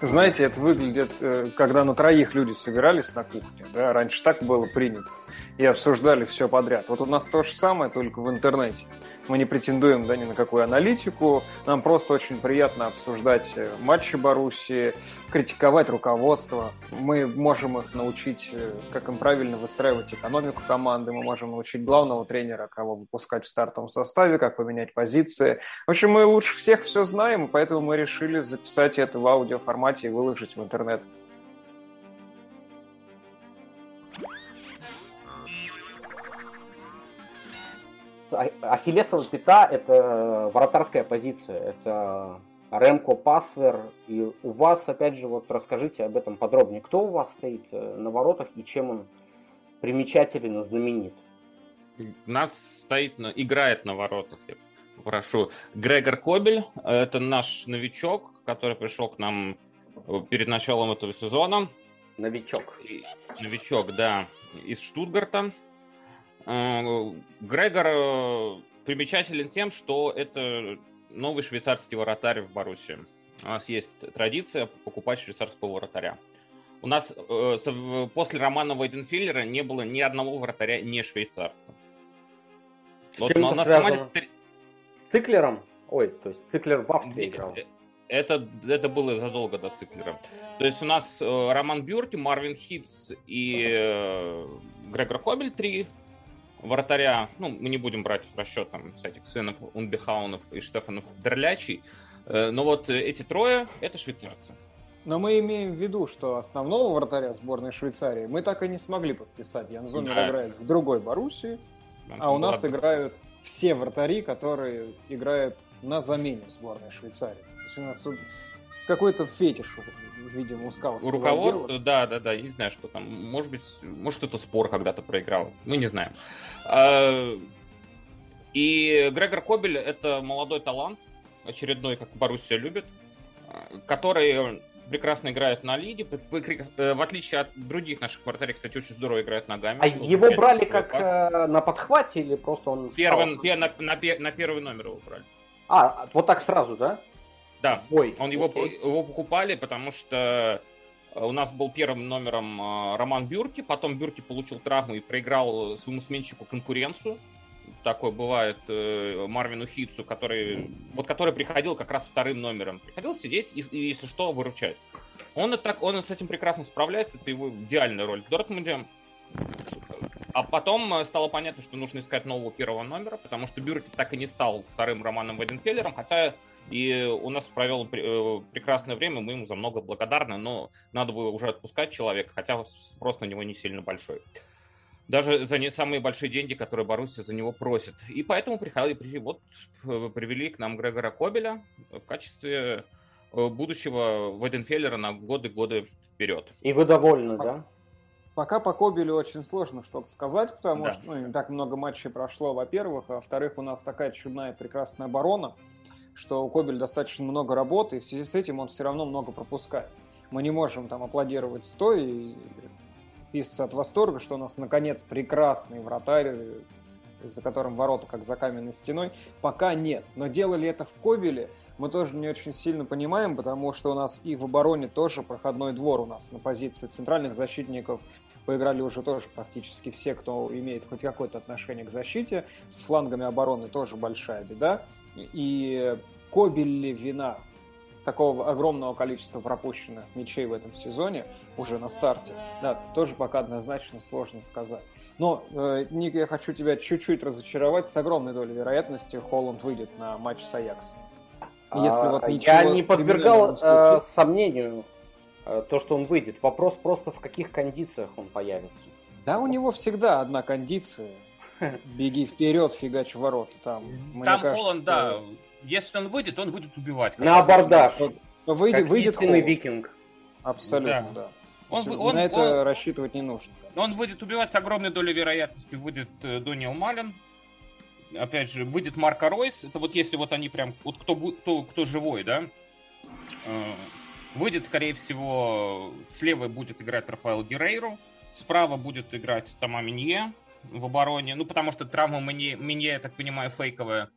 Знаете, это выглядит, э, когда на троих люди собирались на кухне, да, раньше так было принято, и обсуждали все подряд. Вот у нас то же самое, только в интернете. Мы не претендуем да, ни на какую аналитику, нам просто очень приятно обсуждать э, матчи Боруссии, критиковать руководство. Мы можем их научить, э, как им правильно выстраивать экономику команды, мы можем научить главного тренера, кого выпускать в стартовом составе, как поменять позиции. В общем, мы лучше всех все знаем, поэтому мы решили записать это в аудиоформате и выложить в интернет. Ахиллесова пята – это вратарская позиция, это Ремко Пасвер. И у вас, опять же, вот расскажите об этом подробнее. Кто у вас стоит э, на воротах и чем он примечателен и знаменит? У нас стоит, на, играет на воротах, я прошу, Грегор Кобель. Это наш новичок, который пришел к нам э, перед началом этого сезона. Новичок. Новичок, да, из Штутгарта. Э, Грегор примечателен тем, что это новый швейцарский вратарь в Боруссии. У нас есть традиция покупать швейцарского вратаря. У нас э, после романа Вайденфиллера не было ни одного вратаря не швейцарца. С вот, чем это связано? Команде... С Циклером? Ой, то есть Циклер в Австрии играл. Э, это, это было задолго до Циклера. То есть у нас э, Роман Бюрти, Марвин Хитц и э, Грегор Кобель, три вратаря, ну, мы не будем брать в расчет там всяких сынов Унбехаунов и Штефанов Дерлячий, э, но вот эти трое — это швейцарцы. Но мы имеем в виду, что основного вратаря сборной Швейцарии мы так и не смогли подписать. Ян Зумер да. играет в другой Боруссии, а у нас играют все вратари, которые играют на замене в сборной Швейцарии. То есть у нас какой-то фетиш видимо, у скаутского Руководство, да, да, да, я не знаю, что там. Может быть, может кто-то спор когда-то проиграл. Мы не знаем. А, и Грегор Кобель — это молодой талант, очередной, как Боруссия любит, который прекрасно играет на лиде, э, в отличие от других наших вратарей, кстати, очень здорово играет ногами. А его брали как э, на подхвате или просто он... Первый, на, на, на первый номер его брали. А, вот так сразу, да? Да, Ой, он его, его покупали, потому что э, у нас был первым номером э, Роман Бюрки, потом Бюрки получил травму и проиграл своему сменщику конкуренцию. Такое бывает э, Марвину Хитцу, который, вот который приходил как раз вторым номером. Приходил сидеть и, и если что, выручать. Он, так, он с этим прекрасно справляется, это его идеальная роль в Дортмунде. А потом э, стало понятно, что нужно искать нового первого номера, потому что Бюрки так и не стал вторым Романом Вайденфеллером, хотя и у нас провел э, прекрасное время, мы ему за много благодарны, но надо было уже отпускать человека, хотя спрос на него не сильно большой. Даже за не самые большие деньги, которые Боруссия за него просит. И поэтому приходили, вот э, привели к нам Грегора Кобеля в качестве будущего Вайденфеллера на годы-годы вперед. И вы довольны, да? Пока по Кобелю очень сложно что-то сказать, потому да. что ну, не так много матчей прошло, во-первых. А во-вторых, у нас такая чудная прекрасная оборона, что у Кобеля достаточно много работы, и в связи с этим он все равно много пропускает. Мы не можем там аплодировать стоя и писаться от восторга, что у нас наконец прекрасный вратарь, за которым ворота как за каменной стеной, пока нет. Но делали это в Кобеле, мы тоже не очень сильно понимаем, потому что у нас и в обороне тоже проходной двор у нас на позиции центральных защитников поиграли уже тоже практически все, кто имеет хоть какое-то отношение к защите. С флангами обороны тоже большая беда. И Кобель вина такого огромного количества пропущенных мячей в этом сезоне уже на старте, да, тоже пока однозначно сложно сказать. Но, э, Ник, я хочу тебя чуть-чуть разочаровать. С огромной долей вероятности Холланд выйдет на матч с Аяксом. Если а, вот я не подвергал э, сомнению то, что он выйдет. Вопрос просто, в каких кондициях он появится. Да, у него всегда одна кондиция. Беги вперед, фигач в ворота. Там, Там кажется, Холланд, да. Если он выйдет, он будет убивать. На абордаж. Выйдет, как выйдет Холланд. викинг. Абсолютно, да. да. Он, он, на это он, рассчитывать не нужно. Он выйдет убивать с огромной долей вероятности. Выйдет э, Дониел Малин. Опять же, выйдет Марко Ройс. Это вот если вот они прям... Вот кто, кто, кто живой, да? Выйдет, скорее всего, слева будет играть Рафаэл Герейру, справа будет играть Тома Минье в обороне, ну, потому что травма Минье, Минье, я так понимаю, фейковая,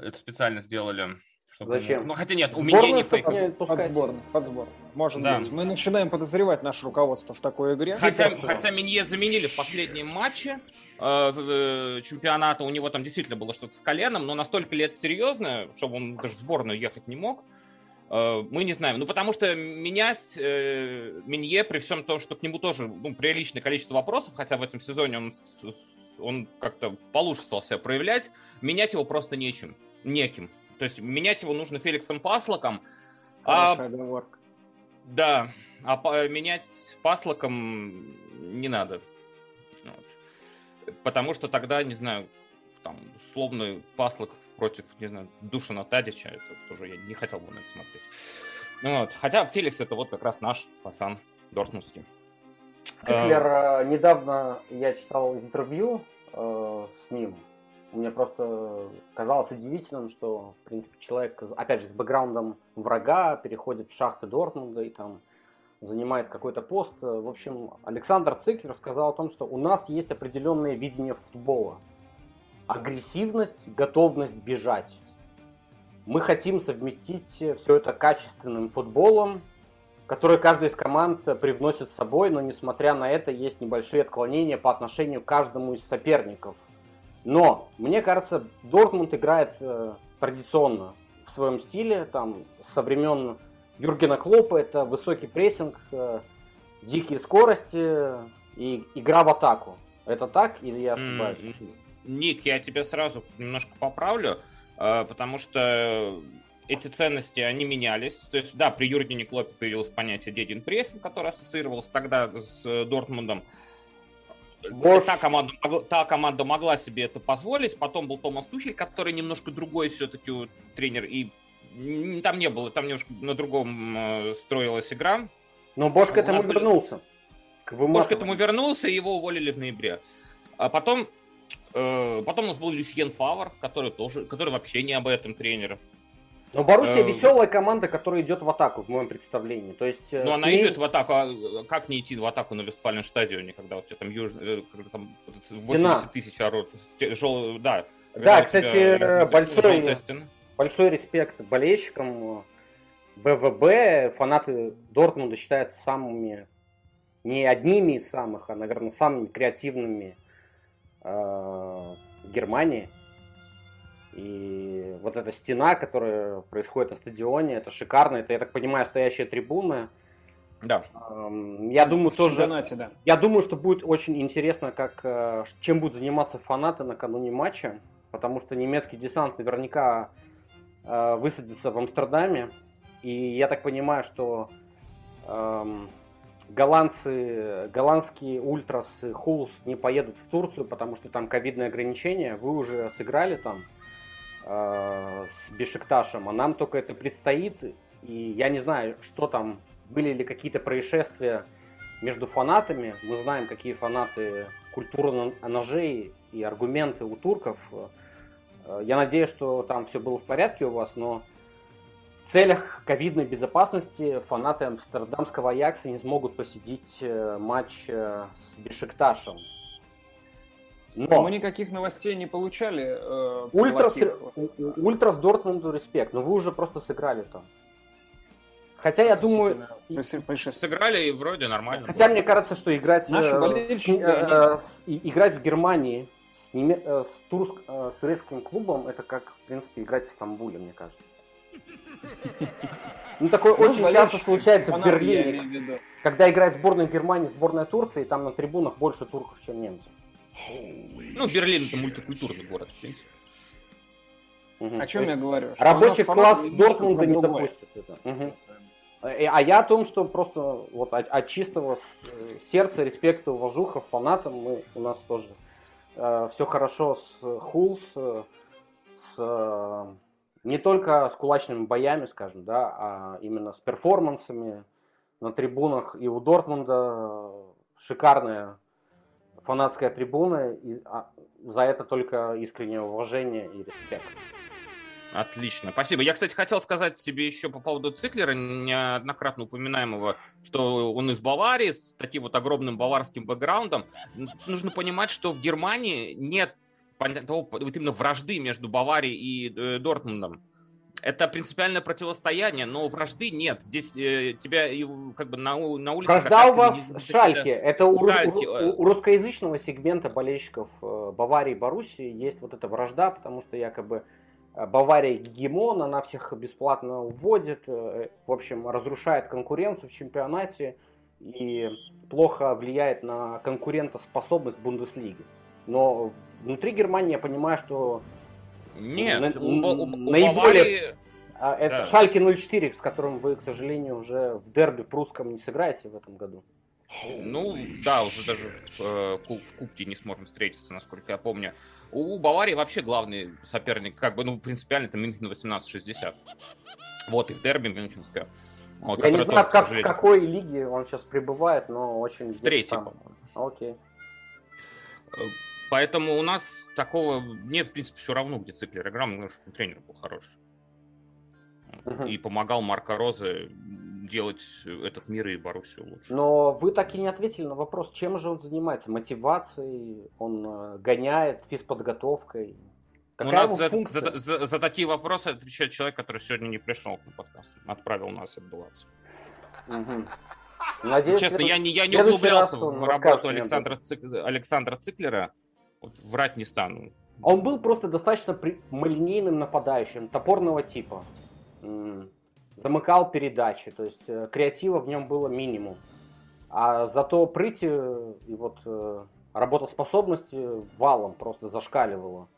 это специально сделали. Чтобы Зачем? Ну, хотя нет, у меня не фейк. Под, под сборную, под сборную. Может да. быть. Мы начинаем подозревать наше руководство в такой игре. Хотя, хотя Минье заменили в последнем матче э, э, чемпионата, у него там действительно было что-то с коленом, но настолько ли это серьезно, чтобы он даже в сборную ехать не мог, мы не знаем. Ну, потому что менять э, Минье, при всем том, что к нему тоже ну, приличное количество вопросов, хотя в этом сезоне он, он как-то получше стал себя проявлять, менять его просто нечем, неким. То есть менять его нужно Феликсом Паслоком. А, да, а менять Паслоком не надо. Вот. Потому что тогда, не знаю, там, условный Паслок против, не знаю, Душина Тадича, это тоже я не хотел бы на это смотреть. Ну, вот. Хотя Феликс это вот как раз наш пасан Дортмундский. Скифлер, а... недавно я читал интервью э, с ним, мне просто казалось удивительным, что, в принципе, человек, опять же, с бэкграундом врага переходит в шахты Дортмунда и там занимает какой-то пост. В общем, Александр Циклер сказал о том, что у нас есть определенное видение футбола. Агрессивность, готовность бежать. Мы хотим совместить все это качественным футболом, который каждая из команд привносит с собой, но несмотря на это есть небольшие отклонения по отношению к каждому из соперников – но, мне кажется, Дортмунд играет э, традиционно в своем стиле, там, со времен Юргена Клопа, это высокий прессинг, э, дикие скорости и игра в атаку. Это так или я ошибаюсь? Ник, я тебя сразу немножко поправлю, э, потому что эти ценности, они менялись. То есть, да, при Юргене Клопе появилось понятие дедин прессинг, которое ассоциировалось тогда с Дортмундом. Бош... Та, команда, та команда могла себе это позволить. Потом был Томас Тухель, который немножко другой все-таки тренер. И там не было, там немножко на другом э, строилась игра. Но Бош к этому вернулся. К Бош к этому вернулся, и его уволили в ноябре. А потом, э, потом у нас был Люсьен Фавор, который тоже, который вообще не об этом тренер. Но Боруссия э, веселая команда, которая идет в атаку, в моем представлении. То есть, э, ну, она ней... идет в атаку. А как не идти в атаку на Вестфальном стадионе, когда у тебя там, юж... Э, когда там 80 тысяч ород? Жел... Да, да кстати, большой, большой респект болельщикам. БВБ, фанаты Дортмунда считаются самыми, не одними из самых, а, наверное, самыми креативными э, в Германии. И вот эта стена, которая происходит на стадионе, это шикарно. Это, я так понимаю, стоящие трибуны. Да. Я думаю, в тоже. Да. Я думаю, что будет очень интересно, как э, чем будут заниматься фанаты накануне матча, потому что немецкий десант наверняка э, высадится в Амстердаме. И я так понимаю, что эм, голландцы, голландские ультрасы Хулс не поедут в Турцию, потому что там ковидные ограничения. Вы уже сыграли там э, с Бешикташем, а нам только это предстоит. И я не знаю, что там, были ли какие-то происшествия между фанатами. Мы знаем, какие фанаты культуры ножей и аргументы у турков. Э, я надеюсь, что там все было в порядке у вас, но в целях ковидной безопасности фанаты амстердамского Аякса не смогут посетить э, матч э, с Бешикташем. Но мы никаких новостей не получали. Э, Ультрас, Ультрас Дортмунду респект, но вы уже просто сыграли там. Хотя я думаю... Сыграли и вроде нормально. Хотя мне кажется, что играть, э, с, э, играть в Германии с, неме, с, турск, с турецким клубом, это как, в принципе, играть в Стамбуле, мне кажется. Ну, такое ну, очень часто случается в Берлине, когда играет сборная Германии, сборная Турции, и там на трибунах больше турков, чем немцев. Ну, Берлин это мультикультурный город, в принципе. Угу. О чем я говорю? Рабочий класс Дортмунда не допустит это. Угу. А я о том, что просто вот от, от чистого сердца, респекта, уважуха фанатам мы, у нас тоже э, все хорошо с Хулс, с, э, не только с кулачными боями, скажем, да, а именно с перформансами на трибунах. И у Дортмунда шикарная фанатская трибуна, и а, за это только искреннее уважение и респект. Отлично, спасибо. Я, кстати, хотел сказать тебе еще по поводу Циклера, неоднократно упоминаемого, что он из Баварии, с таким вот огромным баварским бэкграундом. Нужно понимать, что в Германии нет вот именно вражды между Баварией и э, Дортмундом. это принципиальное противостояние, но вражды нет. Здесь э, тебя как бы на, на улице... Вражда у вас не, Шальки. Это у, у, у русскоязычного сегмента болельщиков э, Баварии и Боруссии есть вот эта вражда, потому что якобы э, Бавария гегемон, она всех бесплатно вводит, э, в общем, разрушает конкуренцию в чемпионате и плохо влияет на конкурентоспособность Бундеслиги. Но внутри Германии я понимаю, что нет, на, у, у, наиболее... Баварии... А, это да. Шальки 04, с которым вы, к сожалению, уже в дерби прусском не сыграете в этом году. Ну, да, уже даже в, э, в Кубке не сможем встретиться, насколько я помню. У Баварии вообще главный соперник, как бы, ну, принципиально, это Мюнхен 1860. Вот, и в дерби Мюнхенская. Вот, я не знаю, тоже, как, в какой лиге он сейчас пребывает, но очень... Третий, по-моему. Окей. Поэтому у нас такого нет, в принципе, все равно, где Циклер играл, потому что тренер был хороший. И помогал Марко Розе делать этот мир и Боруссию лучше. Но вы так и не ответили на вопрос, чем же он занимается? Мотивацией? Он э, гоняет физподготовкой? Какая у нас за, за, за, за такие вопросы отвечает человек, который сегодня не пришел к подкасту. Отправил нас отбываться. Угу. Надеюсь, Честно, я не, я не углублялся в работу Александра, Цик, Александра Циклера. Вот врать не стану. Он был просто достаточно прямолинейным нападающим, топорного типа. Замыкал передачи, то есть э, креатива в нем было минимум. А зато прыти и вот э, работоспособности валом просто зашкаливало.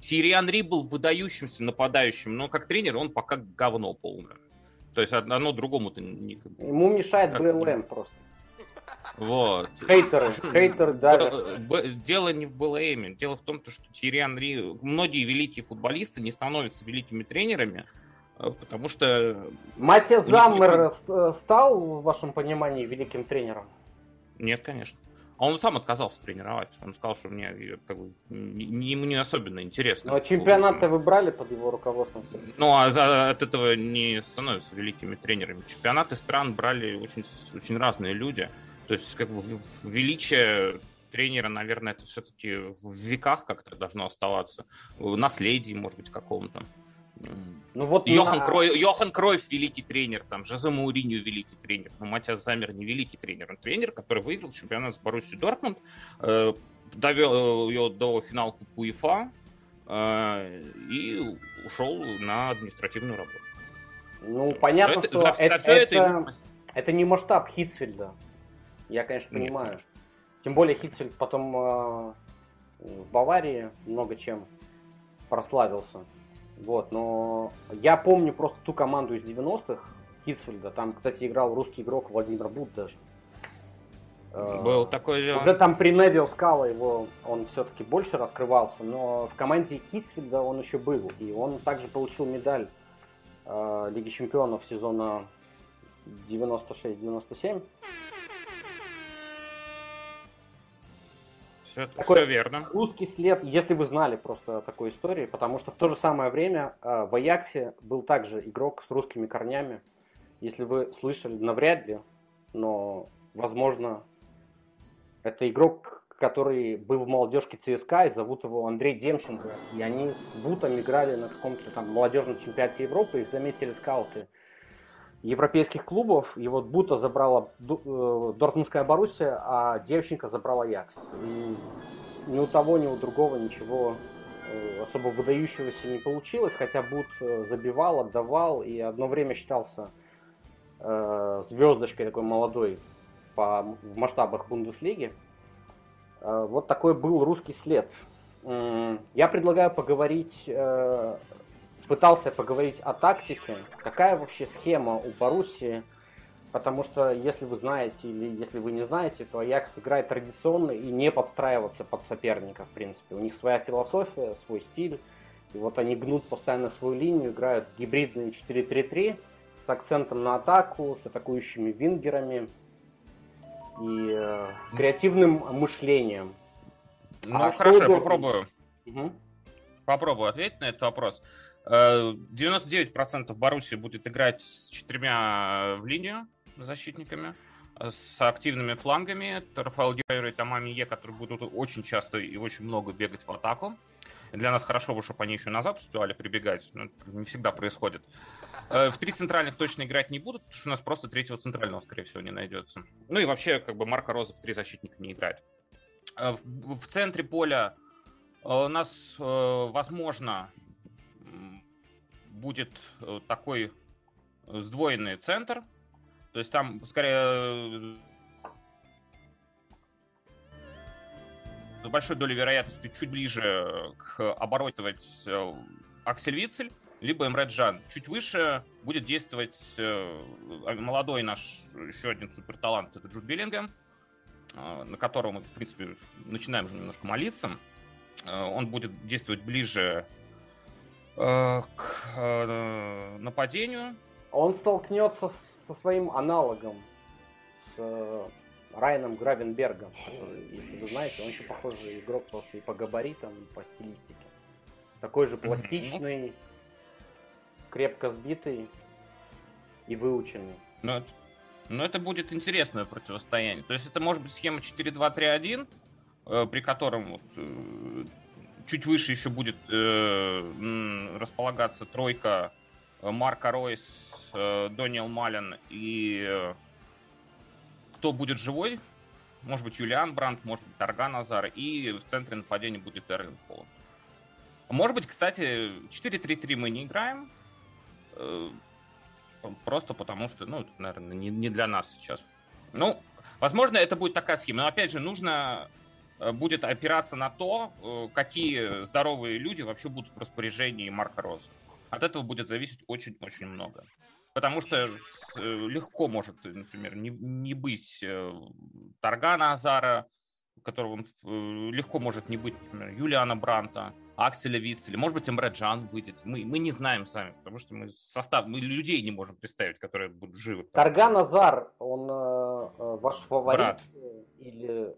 Тири Анри был выдающимся нападающим, но как тренер он пока говно полное. То есть одно другому-то не... Ему мешает БЛМ просто. Вот. Хейтеры, хейтеры, да. Дело не в БЛМе, дело в том, что Тири Анри, многие великие футболисты не становятся великими тренерами, э, потому что... Матья Заммер не... стал, в вашем понимании, великим тренером? Нет, конечно. А он сам отказался тренировать. Он сказал, что мне как бы, не, ему не особенно интересно. Ну, а чемпионаты вы брали под его руководством? Ну, а за, от этого не становятся великими тренерами. Чемпионаты стран брали очень, очень разные люди. То есть, как бы, величие тренера, наверное, это все-таки в веках как-то должно оставаться. В наследии, может быть, каком-то. Ну вот Йохан, на... Крой, Йохан Кройф великий тренер, там, Жозе Мауринью великий тренер, но Матиас Замер не великий тренер, он тренер, который выиграл чемпионат с Боруссией Дортмунд, э, довел ее до финала Кубка УЕФА э, и ушел на административную работу. Ну, понятно, это, что за, это, за это, это, это не масштаб Хитцфельда. Я, конечно, понимаю. Нет, Тем более Хитцельд потом э, в Баварии много чем прославился. Вот, но я помню просто ту команду из 90-х, Хитцфельда. Там, кстати, играл русский игрок Владимир Бут даже. Э, Был такой дело. Уже там при Невил Скала его он все-таки больше раскрывался, но в команде Хитцфельда он еще был. И он также получил медаль э, Лиги Чемпионов сезона 96-97. Все, такой все верно. Русский след, если вы знали просто такой истории, потому что в то же самое время э, в Аяксе был также игрок с русскими корнями. Если вы слышали, навряд ли, но, возможно, это игрок, который был в молодежке ЦСКА, и зовут его Андрей Демченко. И они с Бутом играли на каком-то там молодежном чемпионате Европы, их заметили скауты европейских клубов, и вот Бута забрала э, Дортмундская Боруссия, а Девченко забрала Якс. И ни у того, ни у другого ничего э, особо выдающегося не получилось, хотя Бут э, забивал, отдавал и одно время считался звездочкой такой молодой по, в масштабах Бундеслиги. Вот такой был русский след. Я предлагаю поговорить пытался поговорить о тактике. Какая вообще схема у Боруссии? Потому что, если вы знаете или если вы не знаете, то Аякс играет традиционно и не подстраиваться под соперника, в принципе. У них своя философия, свой стиль. И вот они гнут постоянно свою линию, играют гибридные 4-3-3 с акцентом на атаку, с атакующими вингерами и э, креативным мышлением. Ну, а хорошо, я попробую. Угу. Попробую ответить на этот вопрос. 99% Боруссии будет играть с четырьмя в линию защитниками, с активными флангами. Это Рафаэл Геррера и Тамами Е, которые будут очень часто и очень много бегать в атаку. Для нас хорошо бы, чтобы они еще назад успевали прибегать, но это не всегда происходит. Э, в три центральных точно играть не будут, потому что у нас просто третьего центрального, скорее всего, не найдется. Ну и вообще, как бы Марка Роза в три защитника не играет. Э, в, в центре поля э, у нас, возможно, будет такой сдвоенный центр. То есть там, скорее, с большой долей вероятности чуть ближе к оборотывать Аксель Вицель, либо Эмре Джан. Чуть выше будет действовать э, молодой наш еще один суперталант, это Джуд Биллингем, э, на которого мы, в принципе, начинаем уже немножко молиться. Э, он будет действовать ближе к нападению. Он столкнется со своим аналогом, с Райаном Гравенбергом, если вы знаете, он еще похожий игрок просто и по габаритам, и по стилистике. Такой же пластичный, крепко сбитый и выученный. Ну, но ну, это будет интересное противостояние. То есть это может быть схема 4-2-3-1, э, при котором вот, э, чуть выше еще будет э, располагаться тройка э, Марка Ройс, э, Дониел Малин и э, кто будет живой? Может быть, Юлиан Брандт, может быть, Тарган Азар. И в центре нападения будет Эрлин Холланд. Может быть, кстати, 4-3-3 мы не играем. Э, просто потому что, ну, это, наверное, не, не для нас сейчас. Ну, возможно, это будет такая схема. Но опять же, нужно будет опираться на то, э, какие здоровые люди вообще будут в распоряжении Марка Роза. От этого будет зависеть очень-очень много. Потому что легко может, например, не, не быть Таргана Азара, которого легко может не быть, например, Юлиана Бранта. Акселя Вицеля, может быть, Эмре Джан выйдет. Мы, мы не знаем сами, потому что мы состав, мы людей не можем представить, которые будут живы. Тарган Азар, он э, э ваш фаворит? Брат. Или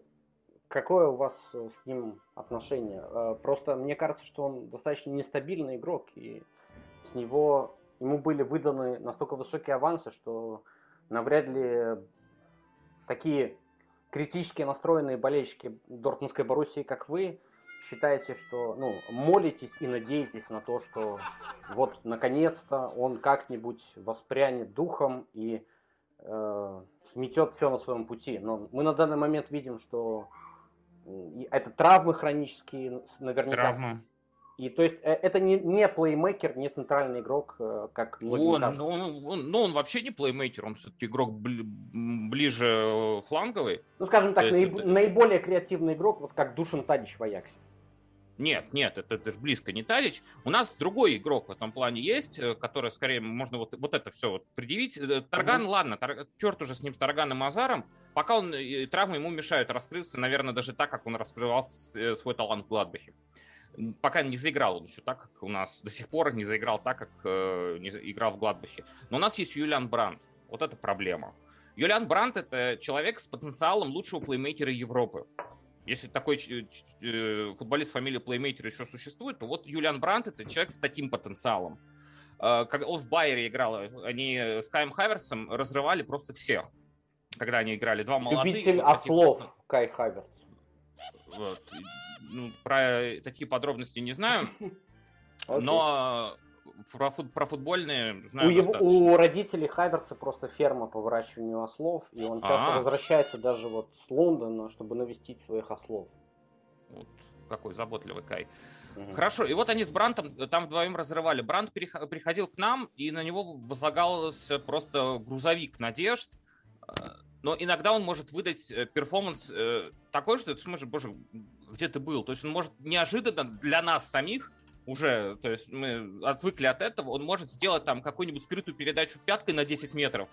какое у вас э, с ним отношение? Э, просто мне кажется, что он достаточно нестабильный игрок, и с него ему были выданы настолько высокие авансы, что навряд ли такие критически настроенные болельщики Дортмундской Боруссии, как вы, считаете, что, ну, молитесь и надеетесь на то, что вот наконец-то он как-нибудь воспрянет духом и э, сметет все на своем пути. Но мы на данный момент видим, что это травмы хронические наверняка. Травма. И то есть э, это не, не плеймейкер, не центральный игрок, э, как он, кажется. Он, он, ну, он вообще не плеймейкер, он все-таки игрок бли, ближе э, фланговый. Ну, скажем так, наиб, это... наиболее креативный игрок, вот как Душин Тадич в Аяксе. Нет, нет, это, это же близко не Талич. У нас другой игрок в этом плане есть, э, который скорее можно вот, вот это все вот предъявить. Э, Тарган, mm-hmm. ладно, тар, черт уже с ним, с Тарганом Азаром. Пока он, травмы ему мешают раскрыться, наверное, даже так, как он раскрывал э, свой талант в Гладбахе. Пока не заиграл он еще так, как у нас до сих пор не заиграл так, как э, не играл в Гладбахе. Но у нас есть Юлиан Брандт. Вот это проблема. Юлиан Брандт это человек с потенциалом лучшего плеймейкера Европы. Если такой э, футболист фамилии Плеймейкер еще существует, то вот Юлиан Брандт это человек с таким потенциалом. А, когда он в Байере играл, они с Каем Хаверцем разрывали просто всех. Когда они играли, два молодых. Любитель ослов таких... Кай Хаверц. Вот. Ну, про такие подробности не знаю. Но про, фут, про футбольные знаю у, его, у родителей Хаверца просто ферма по выращиванию ослов, и он часто А-а-а. возвращается даже вот с Лондона, чтобы навестить своих ослов. Вот какой заботливый Кай. Угу. Хорошо, и вот они с Брантом там вдвоем разрывали. Брант приходил к нам, и на него возлагался просто грузовик надежд. Э, но иногда он может выдать э, перформанс э, такой, что ты смотришь, боже, где ты был? То есть он может неожиданно для нас самих уже, то есть мы отвыкли от этого, он может сделать там какую-нибудь скрытую передачу пяткой на 10 метров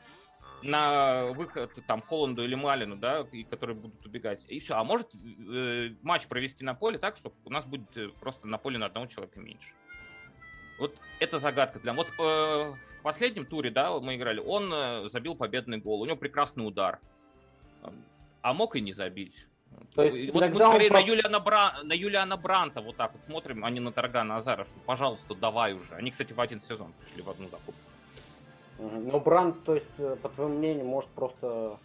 на выход там Холланду или Малину, да, и которые будут убегать. И все. А может э, матч провести на поле так, чтобы у нас будет э, просто на поле на одного человека меньше. Вот это загадка для... Вот э, в последнем туре, да, мы играли, он э, забил победный гол, у него прекрасный удар. А мог и не забить. То есть, вот мы скорее он... на, Юлиана Бра... на Юлиана Бранта вот так вот смотрим, а не на Таргана Азара, что, пожалуйста, давай уже. Они, кстати, в один сезон пришли в одну закупку. Но Брант, то есть, э, по твоему мнению, может просто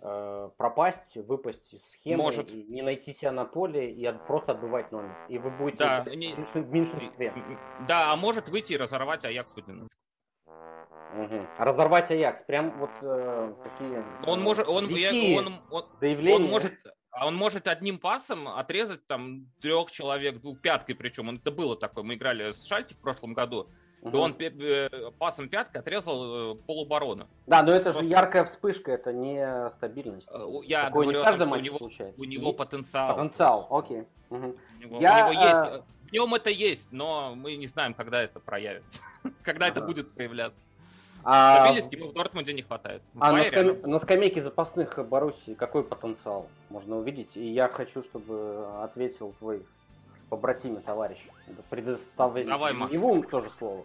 э, пропасть, выпасть из схемы, Может. не найти себя на поле и от, просто отбывать номер. И вы будете Да, в не- в меньшинстве. Да, а может выйти и разорвать Аякс в одиночку. Мгм. Разорвать Аякс. Прям вот э, такие Он э, может, он, я- он, он, заявления. он может, а он может одним пасом отрезать там трех человек, двух пяткой причем. Он, это было такое. Мы играли с Шальти в прошлом году. Мгм. И он э, пасом пяткой отрезал э, полуборона. Да, но это же просто- яркая вспышка, это не стабильность. Э, у- Я Такое говорю не том, каждый у него, случается. у него потенциал. Потенциал, окей. Мгм. У него, Я, у него есть. Э, В нем это есть, но мы не знаем, когда это проявится. когда это будет проявляться. А, Стабильности ему в Дортмунде не хватает. В а на, скам- на скамейке запасных Боруссии какой потенциал можно увидеть? И я хочу, чтобы ответил твой побратимый товарищ. Предоставить Давай, Макс. его тоже слово.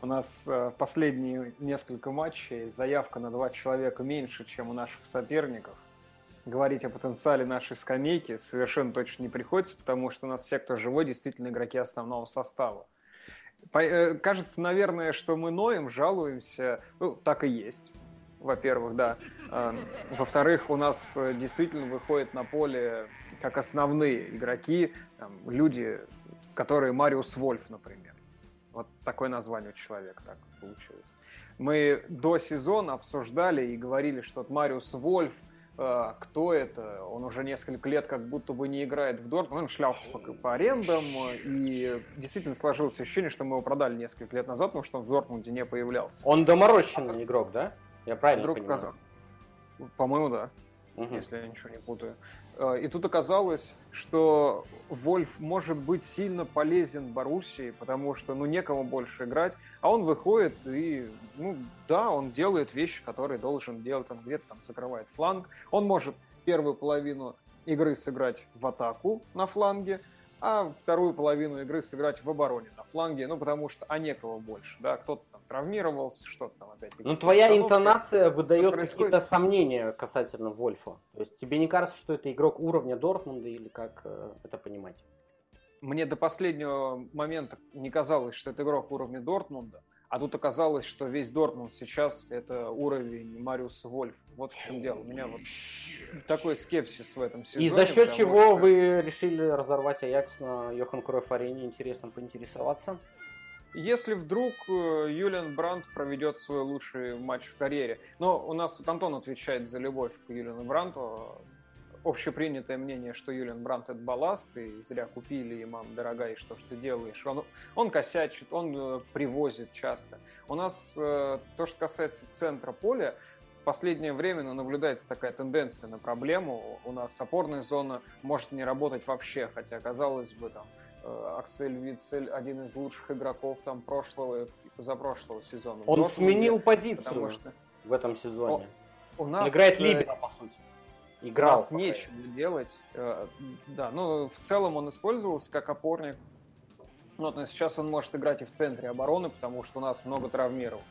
У нас э, последние несколько матчей заявка на два человека меньше, чем у наших соперников. Говорить о потенциале нашей скамейки совершенно точно не приходится, потому что у нас все, кто живой, действительно игроки основного состава. Э, Кажется, наверное, что мы ноем, жалуемся. Ну, так и есть. Во-первых, да. А, Во-вторых, у нас э, действительно выходят на поле как основные игроки, там, люди, которые Мариус Вольф, например. Вот такое название у человека так получилось. Мы до сезона обсуждали и говорили, что Мариус Вольф, кто это? Он уже несколько лет как будто бы не играет в Дортмунд. Он шлялся по, по арендам, э, и действительно сложилось ощущение, что мы его продали несколько лет назад, потому что он в Дортмунде не появлялся. Он доморощенный игрок, да? Я правильно Вдруг понимаю? сказал. По-моему, да. Мгм. если я ничего не путаю. Э, И тут оказалось, что Вольф может быть сильно полезен Боруссии, потому что ну некому больше играть, а он выходит и, ну да, он делает вещи, которые должен делать, он где-то там закрывает фланг, он может первую половину игры сыграть в атаку на фланге, а вторую половину игры сыграть в обороне на фланге, ну потому что а некого больше, да, кто-то травмировался, что-то там опять. Ну, твоя интонация выдает какие-то сомнения касательно Вольфа. То есть тебе не кажется, что это игрок уровня Дортмунда или как э, это понимать? мне до последнего момента не казалось, что это игрок уровня Дортмунда, а тут оказалось, что весь Дортмунд сейчас это уровень Мариуса Вольф. Вот в чем дело. У меня вот такой скепсис в этом сезоне. И за счет чего что- вы решили разорвать Аякс на Йохан Кройф арене? Интересно поинтересоваться. Если вдруг э, Юлиан Брандт проведет свой лучший матч в карьере. Но у нас тут Антон отвечает за любовь к Юлиану Бранту. Общепринятое мнение, что Юлиан Брант это балласт, и зря купили, и мам, дорогая, и что ж ты делаешь? Он, он косячит, он э, привозит часто. У нас э, то, что касается центра поля, в последнее время ну, наблюдается такая тенденция на проблему. У нас опорная зона может не работать вообще, хотя, казалось бы, там, Аксель Вицель один из лучших игроков там прошлого и позапрошлого сезона. Он Дортмунде, сменил потому позицию что в этом сезоне. у Он нас играет э, либера, по сути. у Играл. нас пока. нечего делать. Э, Да, ну, в целом он использовался как опорник. Вот, но сейчас он может играть и в центре обороны, потому что у нас много травмировал.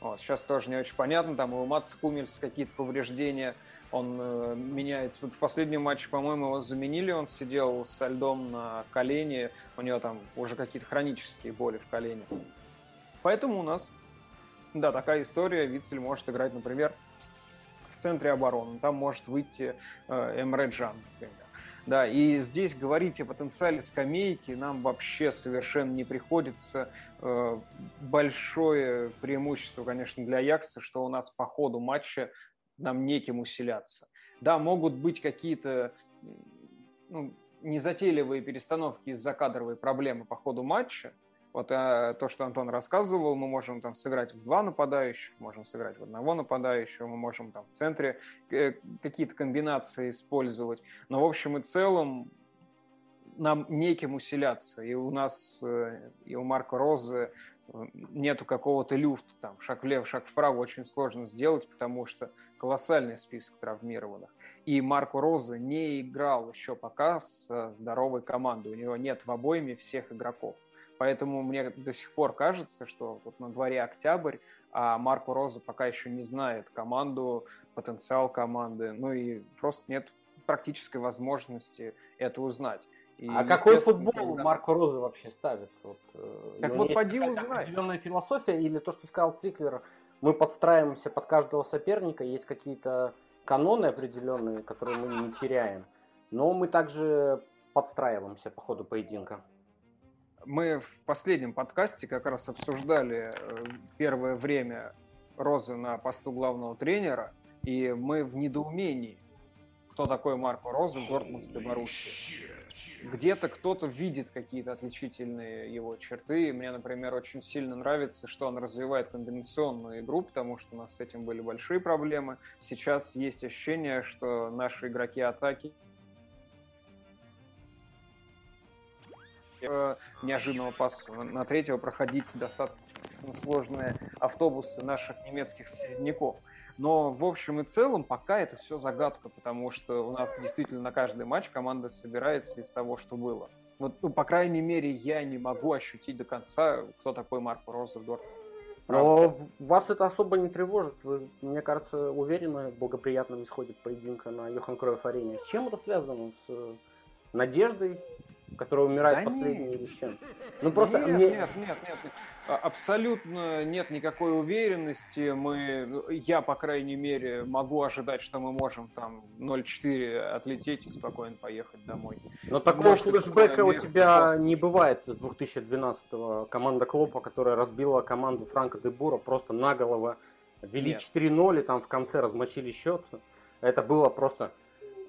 Вот, сейчас тоже не очень понятно, там у Матса Хумельс какие-то повреждения, он э, меняется. В последнем матче, по-моему, его заменили, он сидел со льдом на колене, у него там уже какие-то хронические боли в колене. Поэтому у нас, да, такая история, Вицель может играть, например, в центре обороны. Там может выйти э, Эмре Джан, например. Да, и здесь говорить о потенциале скамейки нам вообще совершенно не приходится. Э, большое преимущество, конечно, для Якса, что у нас по ходу матча нам неким усиляться. Да, могут быть какие-то ну, незатейливые перестановки из-за кадровой проблемы по ходу матча, вот а, то, что Антон рассказывал, мы можем там сыграть в два нападающих, можем сыграть в одного нападающего, мы можем там в центре э, какие-то комбинации использовать. Но в общем и целом нам неким усиляться. И у нас, э, и у Марка Розы нету какого-то люфта, там, шаг влево, шаг вправо очень сложно сделать, потому что колоссальный список травмированных. И Марко Роза не играл еще пока с э, здоровой командой. У него нет в обойме всех игроков. Поэтому мне до сих пор кажется, что вот на дворе октябрь, а Марко Роза пока еще не знает команду, потенциал команды, ну и просто нет практической возможности это узнать. И, а какой футбол когда- Марко Роза вообще ставит? Вот, э, Так вот, поди узнай. определенная философия или то, что сказал Циклер, мы подстраиваемся под каждого соперника, есть какие-то каноны определенные, которые мы не теряем, но мы также подстраиваемся по ходу поединка. Мы в последнем подкасте как раз обсуждали э, первое время Розы на посту главного тренера, и мы в недоумении, кто такой Марко Роза в Дортмундской Боруссии. Где-то кто-то видит какие-то отличительные его черты. Мне, например, очень сильно нравится, что он развивает комбинационную игру, потому что у нас с этим были большие проблемы. Сейчас есть ощущение, что наши игроки атаки Э, неожиданного паса на третьего проходить достаточно сложные автобусы наших немецких середняков. Но в общем и целом пока это все загадка, потому что у нас действительно на каждый матч команда собирается из того, что было. Вот, ну, по крайней мере, я не могу ощутить до конца, кто такой Марко Розендорф. Но вас это особо не тревожит. Вы, мне кажется, уверенно в благоприятном исходе поединка на Йохан Кроев арене. С чем это связано? С э, надеждой который умирает да последний или с чем? Ну просто нет, мне... нет, нет, нет, а, абсолютно нет никакой уверенности. Мы, я по крайней мере могу ожидать, что мы можем там 0-4 отлететь и спокойно поехать домой. Но такого Может, флешбека у тебя не бывает с 2012-го. Команда Клопа, которая разбила команду Франка Дебура просто наголово вели 4-0 и там в конце размочили счет. Это было просто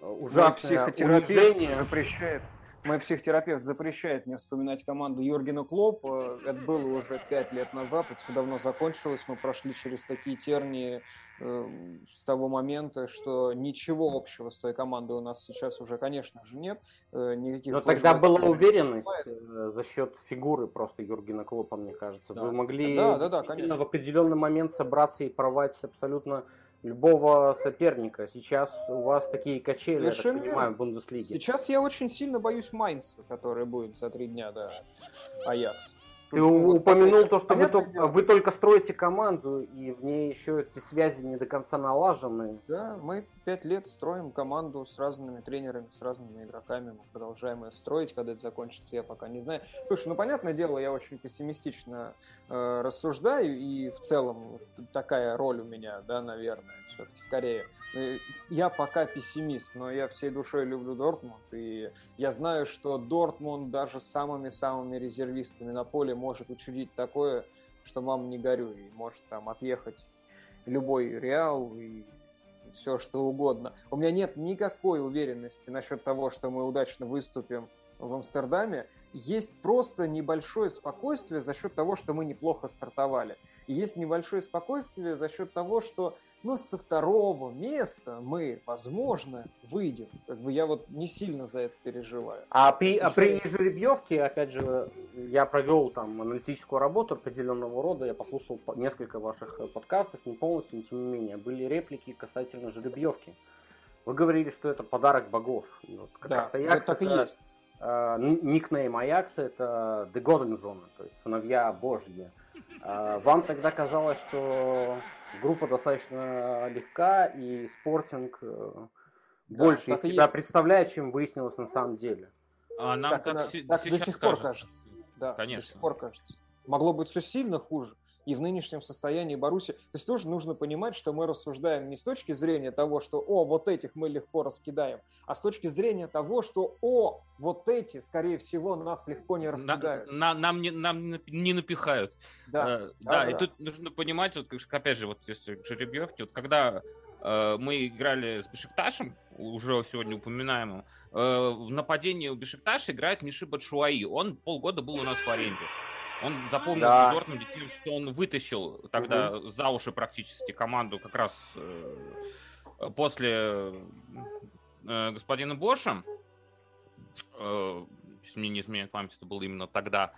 ужасное унижение. запрещает мой психотерапевт запрещает мне вспоминать команду Юргена Клопа. Это было уже пять лет назад, это все давно закончилось. Мы прошли через такие тернии э, с того момента, что ничего общего с той командой у нас сейчас уже, конечно же, нет. Э, никаких Но тогда была уверенность э, за счет фигуры просто Юргена Клопа, мне кажется. Да. Вы могли да, да, да, конечно. в определенный момент собраться и порвать абсолютно любого соперника. Сейчас у вас такие качели, я так понимаю, в Бундеслиге. Сейчас я очень сильно боюсь Майнца, который будет за три дня до Аякса. Ты вот упомянул то, что вы только, вы только строите команду, и в ней еще эти связи не до конца налажены. Да, мы пять лет строим команду с разными тренерами, с разными игроками. Мы продолжаем ее строить, когда это закончится, я пока не знаю. Слушай, ну, понятное дело, я очень пессимистично э, рассуждаю, и в целом такая роль у меня, да, наверное, все-таки скорее. Э, я пока пессимист, но я всей душой люблю Дортмунд, и я знаю, что Дортмунд даже с самыми-самыми резервистами на поле может учудить такое, что мам не горю, и может там отъехать любой Реал и все что угодно. У меня нет никакой уверенности насчет того, что мы удачно выступим в Амстердаме. Есть просто небольшое спокойствие за счет того, что мы неплохо стартовали. Есть небольшое спокойствие за счет того, что но со второго места мы, возможно, выйдем. Как бы я вот не сильно за это переживаю. А при, а при жеребьевке, опять же, я провел там аналитическую работу определенного рода, я послушал несколько ваших э, подкастов, не полностью, но тем не менее, были реплики касательно жеребьевки. Вы говорили, что это подарок богов. вот как да, раз Аякс так это, и есть. Э, никнейм Аякса это The Golden Zone, то есть сыновья Божьи. Э, вам тогда казалось, что группа достаточно легка, и спортинг э, да, больше из себя есть. представляет, чем выяснилось на самом деле. А нам так, так, так, так до сих пор кажется. кажется. Да, Конечно. до сих пор кажется. Могло быть все сильно хуже и в нынешнем состоянии Баруси. То есть тоже нужно понимать, что мы рассуждаем не с точки зрения того, что «о, вот этих мы легко раскидаем», а с точки зрения того, что «о, вот эти, скорее всего, нас легко не раскидают». На, на, нам, не, нам не напихают. Да, э, да, да, и да. тут нужно понимать, вот, опять же, вот если жеребьевки, вот когда э, мы играли с Бешикташем, уже сегодня упоминаемым, э, в нападении у Бешикташа играет Миши Батшуаи. Он полгода был у нас в аренде. Он запомнился да. Дортмунде тем, что он вытащил тогда угу. за уши практически команду как раз э, после э, господина Боша. Э, если мне не изменяет память, это было именно тогда.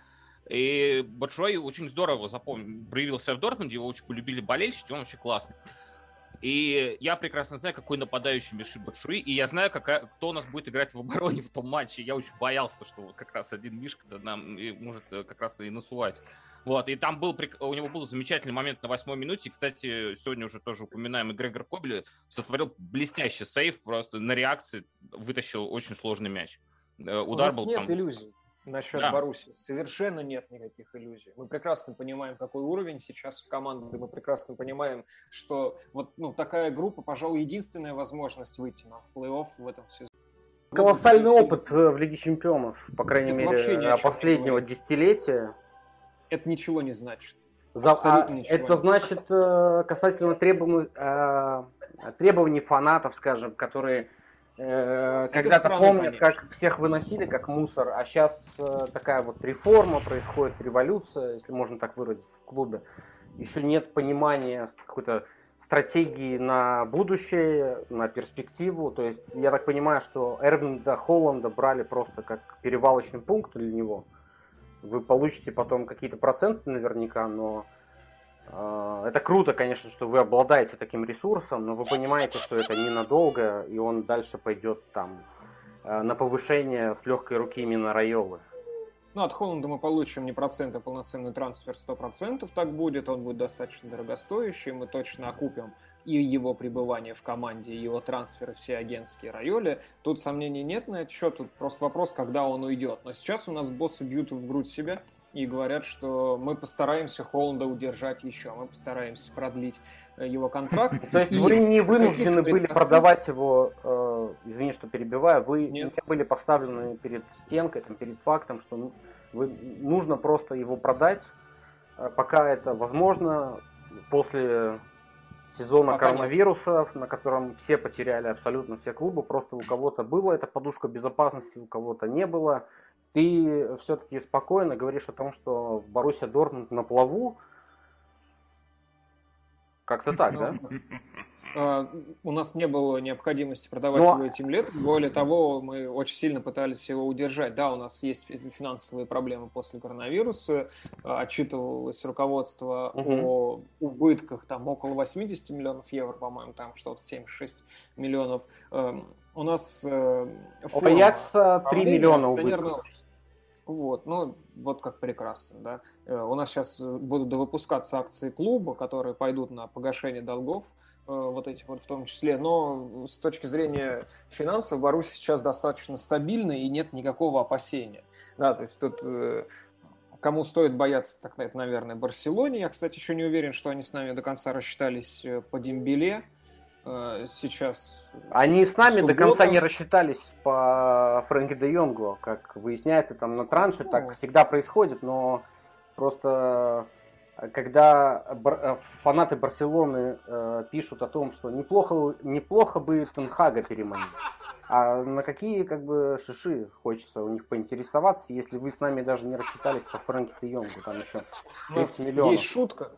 И Большой очень здорово запомнил, проявился в Дортмунде, его очень полюбили болельщики, он вообще классный. И я прекрасно знаю, какой нападающий Миши Батшуи, и я знаю, какая, кто у нас будет играть в обороне в том матче. Я очень боялся, что вот как раз один Мишка нам может э, как раз и насувать. Вот, и там был, у него был замечательный момент на восьмой минуте. Кстати, сегодня уже тоже упоминаемый Грегор Кобель сотворил блестящий сейф, просто на реакции вытащил очень сложный мяч. Э, удар у нас был нет там... иллюзий. Насчет да. Баруси. Совершенно нет никаких иллюзий. Мы прекрасно понимаем, какой уровень сейчас у команды. Мы прекрасно понимаем, что вот ну, такая группа, пожалуй, единственная возможность выйти на плей-офф в этом сезоне. Колоссальный опыт э, в Лиге Чемпионов, по крайней это мере, последнего десятилетия. Это ничего не значит. За, а, это значит э, касательно требований, э, требований фанатов, скажем, которые э, когда-то помнят, конечно. как всех выносили как мусор, а сейчас э, такая вот реформа происходит, революция, если можно так выразиться, в клубе. Еще нет понимания какой-то стратегии на будущее, на перспективу. То есть я так понимаю, что Эрвинда Холланда брали просто как перевалочный пункт для него. Вы получите потом какие-то проценты наверняка, но э, это круто, конечно, что вы обладаете таким ресурсом, но вы понимаете, что это ненадолго, и он дальше пойдет там э, на повышение с легкой руки именно Райолы. Ну, от Холланда мы получим не процент, а полноценный трансфер 100%, так будет. Он будет достаточно дорогостоящий, мы точно окупим и его пребывание в команде, и его трансферы все агентские райоли. Тут сомнений нет на этот счет, тут просто вопрос, когда он уйдет. Но сейчас у нас боссы бьют в грудь себя и говорят, что мы постараемся Холланда удержать еще, мы постараемся продлить э, его контракт. То есть вы не вынуждены были продавать его, э, извини, что перебиваю, вы не были поставлены перед стенкой, перед фактом, что ну, вы, нужно просто его продать, э, пока это возможно, после сезона Пока коронавируса, нет. на котором все потеряли абсолютно все клубы, просто у кого-то была эта подушка безопасности, у кого-то не было. Ты все-таки спокойно говоришь о том, что Боруссия Дортмунд на плаву. Как-то так, ну, да? А, у нас не было необходимости продавать Но... его этим летом. Более того, мы очень сильно пытались его удержать. Да, у нас есть финансовые проблемы после коронавируса. А, отчитывалось руководство угу. о убытках там около 80 миллионов евро, по-моему, там что-то 76 миллионов. Эм, у нас э, У Аякса 3 миллиона убытков. Вот, ну, вот как прекрасно, да. Э, у нас сейчас будут выпускаться акции клуба, которые пойдут на погашение долгов. Э, вот этих вот в том числе. Но с точки зрения финансов Баруси сейчас достаточно стабильно и нет никакого опасения. Да, то есть тут э, кому стоит бояться, так это, наверное, Барселоне. Я, кстати, еще не уверен, что они с нами до конца рассчитались э, по Дембеле. Сейчас... Они с нами до конца не рассчитались по Фрэнки де Йонгу. Как выясняется, там на транше ну, так всегда происходит, но просто когда э, фанаты Барселоны э, пишут о том, что неплохо, неплохо бы Тенхага переманить. А на какие как бы шиши хочется у них поинтересоваться, если вы с нами даже не рассчитались по Фрэнки де Йонгу, там еще 30 миллионов. Есть шутка.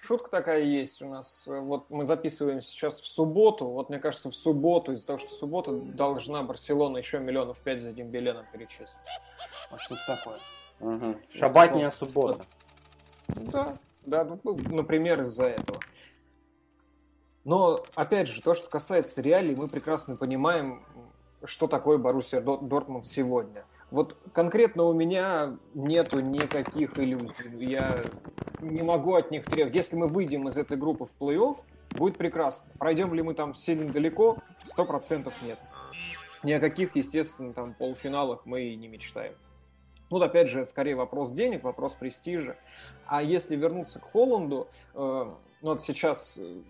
Шутка такая есть у нас. Вот мы записываем сейчас в субботу. Вот мне кажется, в субботу, из-за того, что в субботу должна Барселона еще миллионов пять за Дембеле нам перечислить. А что-то такое. Угу. Шабатняя суббота. Да, да, ну, ну, например, из-за этого. Но, опять же, то, что касается реалий, мы прекрасно понимаем, что такое Боруссия Дортмунд сегодня. Вот конкретно у меня нету никаких иллюзий. Я не могу от них требовать. Если мы выйдем из этой группы в плей-офф, будет прекрасно. Пройдем ли мы там сильно далеко? Сто процентов нет. Ни о каких, естественно, там полуфиналах мы и не мечтаем. Ну, опять же, скорее вопрос денег, вопрос престижа. А если вернуться к Холланду, э, ну вот сейчас э,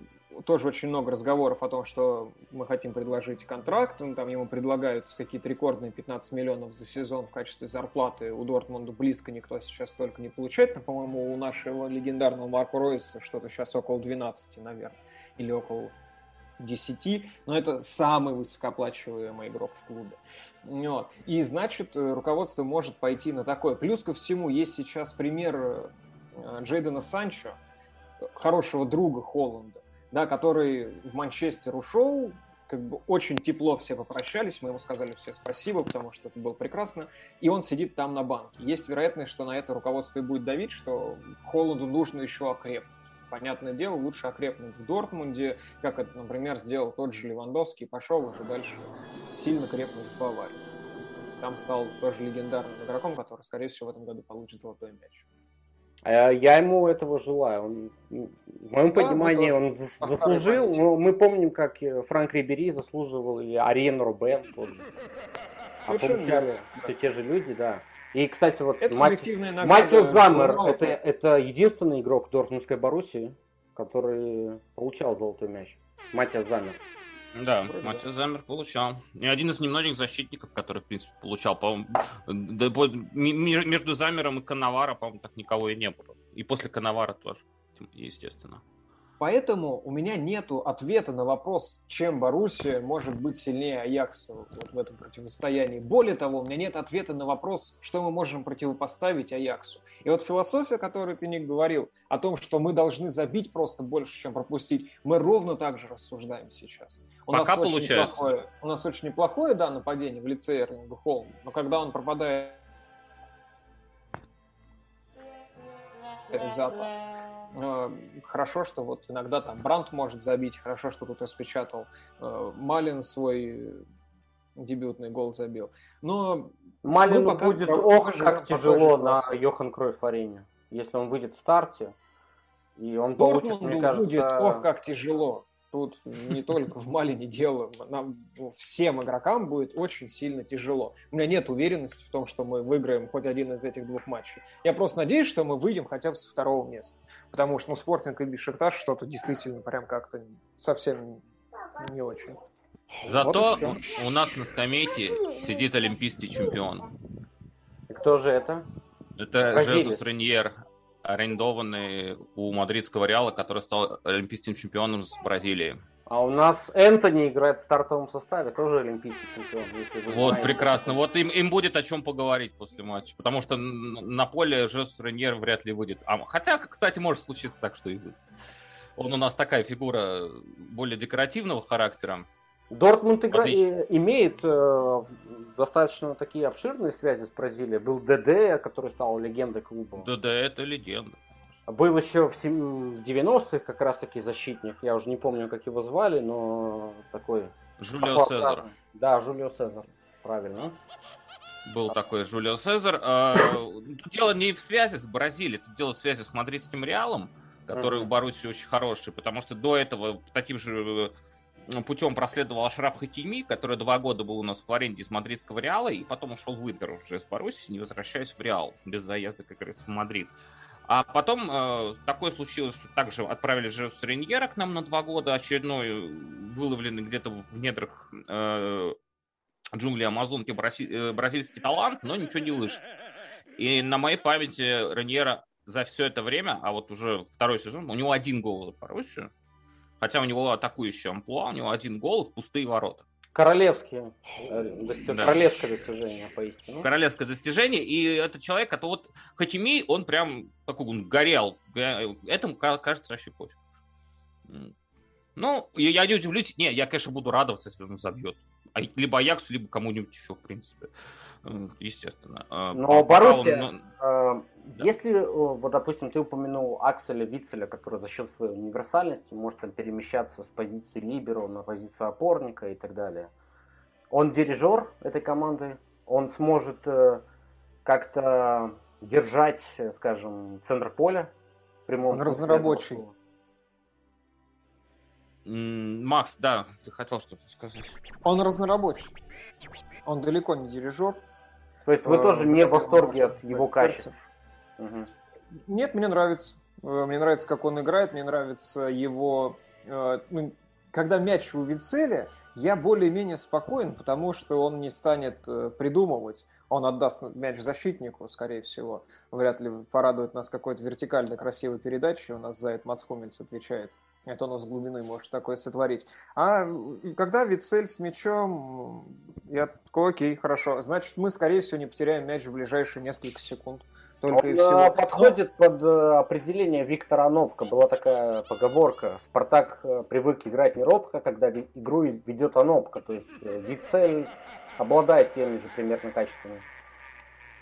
тоже очень много разговоров о том, что мы хотим предложить контракт, ну, там ему предлагаются какие-то рекордные 15 миллионов за сезон в качестве зарплаты. У Дортмунда близко никто сейчас столько не получает. Там, по-моему, у нашего легендарного Марко Ройса что-то сейчас около 12, наверное, или около 10. Но это самый высокооплачиваемый игрок в клубе. Вот. И значит, руководство может пойти на такое. Плюс ко всему, есть сейчас пример Э, Джейдена Санчо, хорошего друга Холланда, да, который в Манчестер ушел, как бы очень тепло все попрощались, мы ему сказали все спасибо, потому что это было прекрасно, и он сидит там на банке. Есть вероятность, что на это руководство и будет давить, что Холланду нужно еще окрепнуть. Понятное дело, лучше окрепнуть в Дортмунде, как это, например, сделал тот же Левандовский, пошел уже дальше сильно крепнуть в Баварии. Там стал тоже легендарным игроком, который, скорее всего, в этом году получит золотой мяч. А я ему этого желаю. Он, в моем да, понимании он заслужил. Но мы помним, как Франк Рибери заслуживал, или Ариен Рубен тоже. А получали все те же люди, да. И, кстати, вот это Мат... Матио Замер это, это единственный игрок Дортмундской Боруссии, который получал золотой мяч. Матиас Замер. Да, Матиас Замер получал. И один из немногих защитников, который, в принципе, получал. По-моему, между Замером и Коновара, по-моему, так никого и не было. И после Коновара тоже, естественно. Поэтому у меня нет ответа на вопрос, чем Боруссия может быть сильнее Аякса вот в этом противостоянии. Более того, у меня нет ответа на вопрос, что мы можем противопоставить Аяксу. И вот философия, которую ты не говорил, о том, что мы должны забить просто больше, чем пропустить, мы ровно так же рассуждаем сейчас. У Пока нас получается. Очень неплохое, у нас очень неплохое, да, нападение в лице Эрлинга Холма, но когда он пропадает запад, Э, хорошо, что вот иногда там Бранд может забить, хорошо, что тут распечатал. Э, Малин свой дебютный гол забил. Но Малину пока будет ох, как тяжело на Йохан Кройф арене. Если он выйдет в старте, и он Дортмунду получит, мне кажется... будет ох, как тяжело. Тут не только в Малине дело, нам ну, всем игрокам будет очень сильно тяжело. У меня нет уверенности в том, что мы выиграем хоть один из этих двух матчей. Я просто надеюсь, что мы выйдем хотя бы со второго места. Потому что ну, Спортинг и Бешикташ что-то действительно прям как-то совсем не очень. Зато вот у нас на скамейке сидит олимпийский чемпион. И кто же это? Это Жезус Реньер, арендованный у мадридского Реала, который стал олимпийским чемпионом с Бразилии. А у нас Энтони играет в стартовом составе, тоже олимпийский чемпион. вот, знаете. прекрасно. Вот им, им будет о чем поговорить после матча. Потому что на поле Жес Реньер вряд ли выйдет. А, хотя, кстати, может случиться так, что и будет. Он у нас такая фигура более декоративного характера. Дортмунд игра... имеет э, достаточно такие обширные связи с Бразилией. Был ДД, который стал легендой клуба. ДД это легенда. Был еще в 90-х как раз таки защитник. Я уже не помню, как его звали, но такой... Жулио Сезар. Да, Жулио Сезар. Правильно. Был такой Жулио Сезар. А, тут дело не в связи с Бразилией, тут дело в связи с мадридским Реалом, который в Баруси очень хороший, потому что до этого таким же Э, путем проследовал Ашраф Хакими, который два года был у нас в аренде из мадридского Реала, и потом ушел в Интер уже из Боруссии, не возвращаясь в Реал, без заезда как раз в Мадрид. А потом э, такое случилось, также отправили Жесус Рейньера к нам на два года, очередной выловленный где-то в недрах э, джунгли Амазонки брази, э, бразильский талант, но ничего не вышло. И на моей памяти Рейньера за все это время, а вот уже второй сезон, у него один гол за Боруссию, Хотя у него атакующий амплуа, у него один гол в пустые ворота. Королевские. Э, достиж... Да. Королевское достижение, поистине. Королевское достижение. И это человек, который вот Хатими, он прям такой он горел. Этому кажется вообще пофиг. Ну, я не удивлюсь. Не, я, конечно, буду радоваться, если он забьет. А, либо Аяксу, либо кому-нибудь еще, в принципе. Естественно. А, Но Боруссия, он... Да. Если, вот, допустим, ты упомянул Акселя Вицеля, который за счет своей универсальности может там, перемещаться с позиции либеро на позицию опорника и так далее. Он дирижер этой команды, он сможет э, как-то держать, скажем, центр поля. В прямом он разнорабочий. Макс, да, ты хотел что-то сказать. Он разнорабочий. Он далеко не дирижер. То есть вы э, тоже не в восторге от его качеств? Угу. Нет, мне нравится. Э, мне нравится, как он играет, мне нравится его... Э, ну, когда мяч у Вицеля, я более-менее спокоен, потому что он не станет э, придумывать. Он отдаст мяч защитнику, скорее всего. Вряд ли порадует нас какой-то вертикальной красивой передачей. У нас за это Мацхумельц отвечает. Это он с глубины может такое сотворить. А когда Вицель с мячом, я такой, окей, хорошо. Значит, мы, скорее всего, не потеряем мяч в ближайшие несколько секунд. Только он и всего. Э, подходит под э, определение Виктора Нобка. Была такая поговорка. Спартак э, привык играть не робко, когда игру ведет Анопка. То есть Вицель обладает теми же примерно качествами.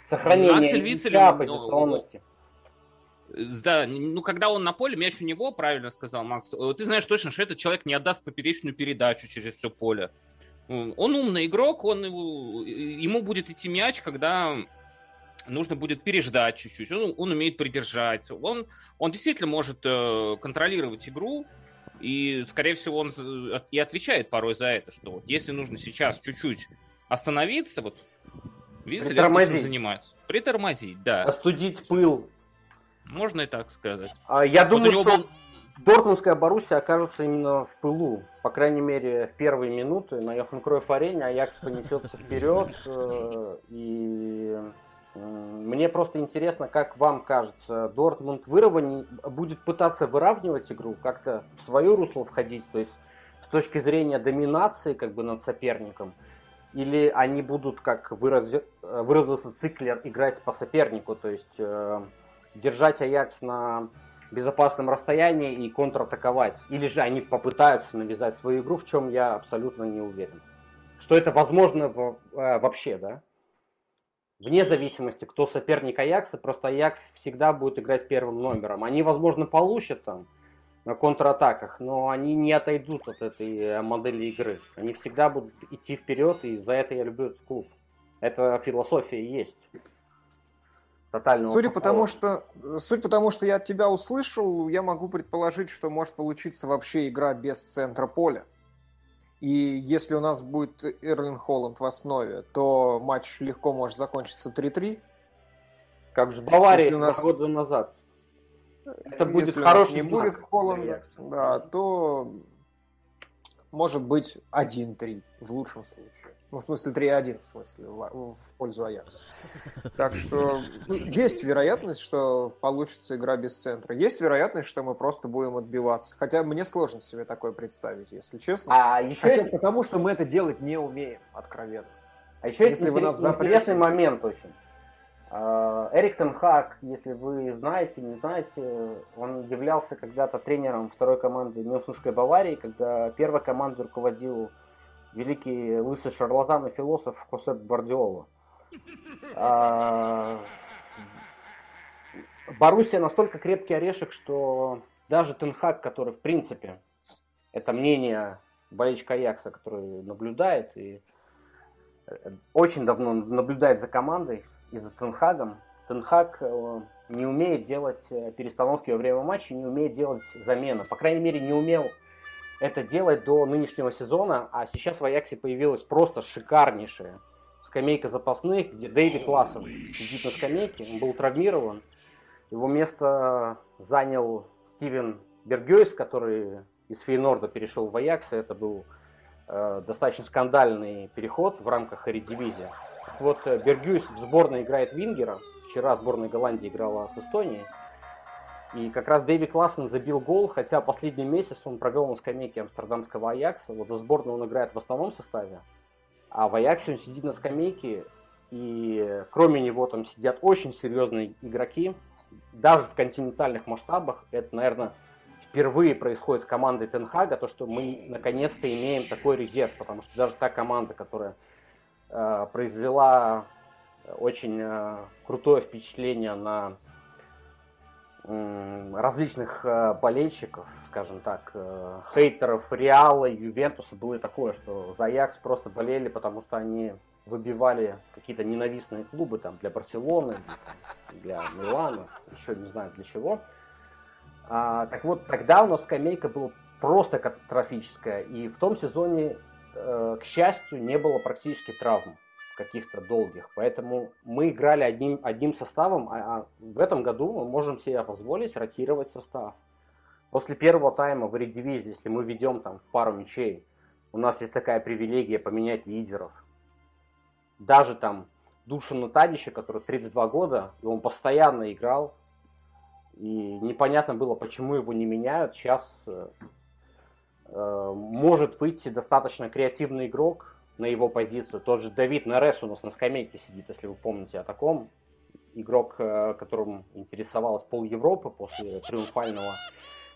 Сохранение мяча, позиционности. Ну, да, ну когда он на поле, мяч у него, правильно сказал Макс, э, ты знаешь точно, что этот человек не отдаст поперечную передачу через все поле. Он умный игрок, он, ему будет идти мяч, когда нужно будет переждать чуть-чуть, он, он умеет придержать, он, он действительно может э, контролировать игру, и, скорее всего, он и отвечает порой за это, что вот если нужно сейчас чуть-чуть остановиться, вот Винс этим занимается. Притормозить, да. Остудить пыл. Можно и так сказать. А, я вот думаю, что был... Дортмундская Боруссия окажется именно в пылу. По крайней мере, в первые минуты на Йохан Кройф арене Аякс понесется вперед. Э, и мне просто интересно, как вам кажется, Дортмунд выровнять, будет пытаться выравнивать игру, как-то в свое русло входить, то есть с точки зрения доминации как бы над соперником, или они будут, как выраз... выразился Циклер, играть по сопернику, то есть э, держать Аякс на безопасном расстоянии и контратаковать. Или же они попытаются навязать свою игру, в чем я абсолютно не уверен. Что это возможно в, э, вообще, да? Вне зависимости, кто соперник Аякса, просто Аякс всегда будет играть первым номером. Они, возможно, получат там на контратаках, но они не отойдут от этой э, модели игры. Они всегда будут идти вперед, и за это я люблю этот клуб. Это философия есть. Тотального судя по тому, что, суть потому, что я от тебя услышал, я могу предположить, что может получиться вообще игра без центра поля. И если у нас будет Эрлин Холланд в основе, то матч легко может закончиться 3-3. Как с Баварией у нас... года назад. Это будет если хороший не будет Холланда, да, то может быть 1-3 в лучшем случае. Ну, в смысле 3-1, в смысле, в, пользу Аякса. Так что ну, есть вероятность, что получится игра без центра. Есть вероятность, что мы просто будем отбиваться. Хотя мне сложно себе такое представить, если честно. А еще Хотя это... потому, что мы это делать не умеем, откровенно. А еще если вы нас интересный момент очень. А, Эрик Тенхак, если вы знаете, не знаете, он являлся когда-то тренером второй команды Мюнхенской Баварии, когда первой командой руководил великий лысый шарлатан и философ Хосеп Гвардиола. А... Боруссия настолько крепкий орешек, что даже Тенхак, который в принципе, это мнение болельщика Аякса, который наблюдает и э, очень давно наблюдает за командой и за Тенхагом. Тенхаг э, не умеет делать э, перестановки во время матча, не умеет делать замены. По крайней мере, не умел это делать до нынешнего сезона, а сейчас в Аяксе появилась просто шикарнейшая скамейка запасных, где Дэвид Лассов сидит на скамейке, он был травмирован. Его место занял Стивен Бергёйс, который из Фейнорда перешел в Аякс. Это был э, достаточно скандальный переход в рамках Эридивизии. Вот э, Бергюйс в сборной играет Вингера. Вчера сборная Голландии играла с Эстонией. И как раз Дэви Классен забил гол, хотя последний месяц он провел на скамейке амстердамского Аякса. Вот за сборную он играет в основном составе. А в Аяксе он сидит на скамейке, и кроме него там сидят очень серьезные игроки. Даже в континентальных масштабах это, наверное, впервые происходит с командой Тенхага, то, что мы наконец-то имеем такой резерв, потому что даже та команда, которая э, произвела очень э, крутое впечатление на различных э, болельщиков, скажем так, э, хейтеров Реала, Ювентуса было такое, что за Аякс просто болели, потому что они выбивали какие-то ненавистные клубы там для Барселоны, для Милана, еще не знаю для чего. А, так вот, тогда у нас скамейка была просто катастрофическая, и в том сезоне, э, к счастью, не было практически травм каких-то долгих. Поэтому мы играли одним, одним составом, а, а в этом году мы можем себе позволить ротировать состав. После первого тайма в редивизии, если мы ведем там в пару мячей, у нас есть такая привилегия поменять лидеров. Даже там Душина Тадича, который 32 года, и он постоянно играл, и непонятно было, почему его не меняют. Сейчас э, э может выйти достаточно креативный игрок, на его позицию. Тот же Давид Нарес у нас на скамейке сидит, если вы помните о таком. Игрок, э, которым интересовалась пол Европы после триумфального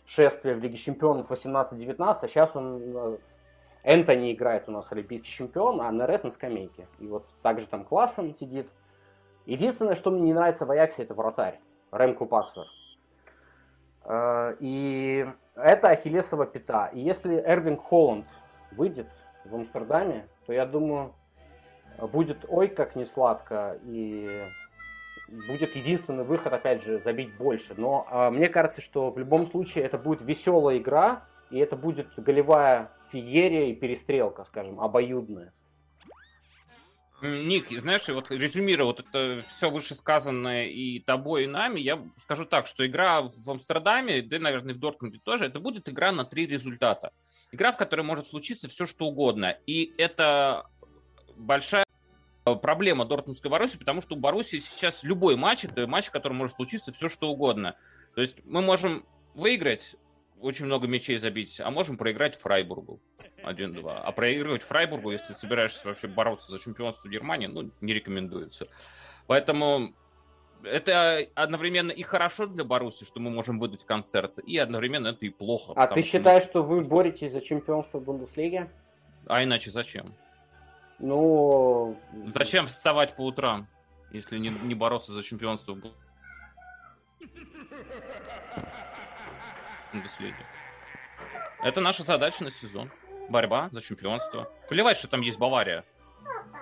шествия в Лиге Чемпионов 18-19. А сейчас он э, Энтони играет у нас олимпийский чемпион, а Нерес на скамейке. И вот также там классом сидит. Единственное, что мне не нравится в Аяксе, это вратарь. Ремку Пасвер. Э, и это Ахиллесова пята. И если Эрвинг Холланд выйдет в Амстердаме, то я думаю, будет ой как не сладко и будет единственный выход, опять же, забить больше. Но э, мне кажется, что в любом случае это будет веселая игра, и это будет голевая феерия и перестрелка, скажем, обоюдная. Ник, знаешь, вот резюмируя вот это все вышесказанное и тобой, и нами, я скажу так, что игра в Амстердаме, да, наверное, в Дортмунде тоже, это будет игра на три результата. Игра, в которой может случиться все, что угодно. И это большая проблема Дортмундской Боруссии, потому что у Боруссии сейчас любой матч, это матч, в котором может случиться все, что угодно. То есть мы можем выиграть, очень много мячей забить, а можем проиграть Фрайбургу. 1-2. А проигрывать Фрайбургу, если ты собираешься вообще бороться за чемпионство Германии, ну, не рекомендуется. Поэтому это одновременно и хорошо для Баруси, что мы можем выдать концерт, и одновременно это и плохо. А ты считаешь, что, что вы боретесь за чемпионство Бундеслиги? А иначе зачем? Ну... Зачем вставать по утрам, если не, не бороться за чемпионство Бундеслиги? Это наша задача на сезон борьба за чемпионство. Плевать, что там есть Бавария.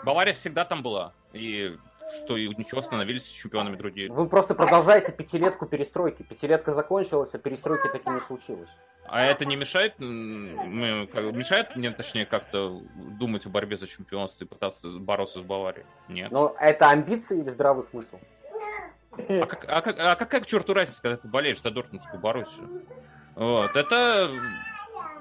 Бавария всегда там была. И что и ничего, становились чемпионами другие. Вы просто продолжаете пятилетку перестройки. Пятилетка закончилась, а перестройки таки не случилось. А это не мешает, мешает мне, точнее, как-то думать о борьбе за чемпионство и пытаться бороться с Баварией? Нет. Но это амбиции или здравый смысл? А, как, а, как, а какая к черту разница, когда ты болеешь за Дортмундскую Боруссию? Вот, это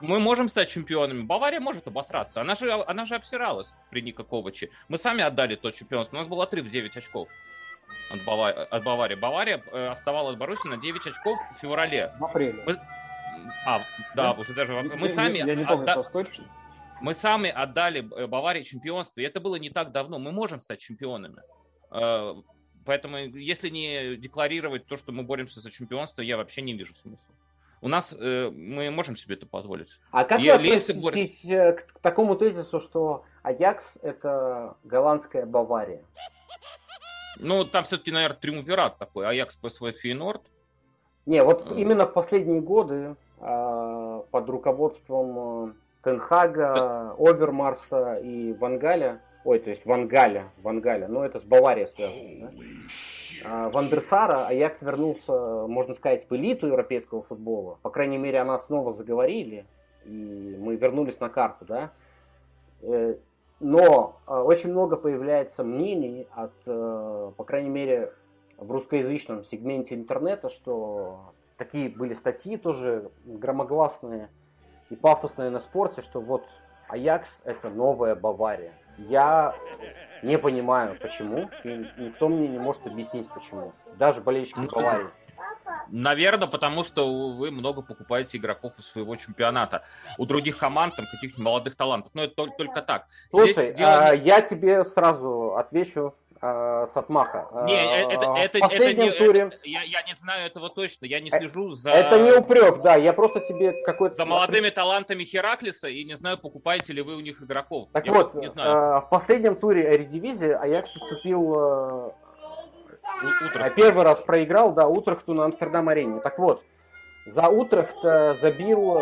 мы можем стать чемпионами. Бавария может обосраться. Она же, она же обсиралась при Ника Коваче. Мы сами отдали тот чемпионство. У нас был отрыв 9 очков от, Бава... от Баварии. Бавария э, отставала от Баруси на 9 очков в феврале. В апреле. Мы... А, да, да, уже даже в... Мы сами... Я, я не помню отда... точно. Мы сами отдали э, Баварии чемпионство, и это было не так давно. Мы можем стать чемпионами. Э, поэтому, если не декларировать то, что мы боремся за чемпионство, я вообще не вижу смысла. У нас э, мы можем себе это позволить. А как вы относитесь э, к, к такому тезису, что Аякс это голландская Бавария? Ну, там все-таки, наверное, триумвират такой. Аякс, ПСВ, Фейнорд. Не, вот э. именно в последние годы э, под руководством э, Тенхага, да. Овермарса и Вангаля, ой, то есть Вангаля, Вангаля, ну это с Баварией связано, да? А, Вандерсара Аякс вернулся, можно сказать, в элиту европейского футбола. По крайней мере, она снова заговорили, и мы вернулись на карту, да. Э, но а, очень много появляется мнений от, э, по крайней мере, в русскоязычном сегменте интернета, что такие были статьи тоже громогласные и пафосные на спорте, что вот Аякс это новая Бавария. Я не понимаю, почему. И никто мне не может объяснить, почему. Даже болельщики ну, Баварии. Наверное, потому что вы много покупаете игроков из своего чемпионата. У других команд там каких-то молодых талантов. Но это только так. Слушай, дело... а, я тебе сразу отвечу с отмаха. Не, э, это, это, в последнем это туре... Это, я, я не знаю этого точно, я не э, слежу за... Это не упрек, да, я просто тебе какой-то... За молодыми талантами Хераклиса и не знаю, покупаете ли вы у них игроков. Так я вот, не знаю. Э, в последнем туре Эридивизии Аякс уступил... Э, Утрехт. Первый раз проиграл, да, Утрехту на Амстердам-арене. Так вот, за Утрехт забил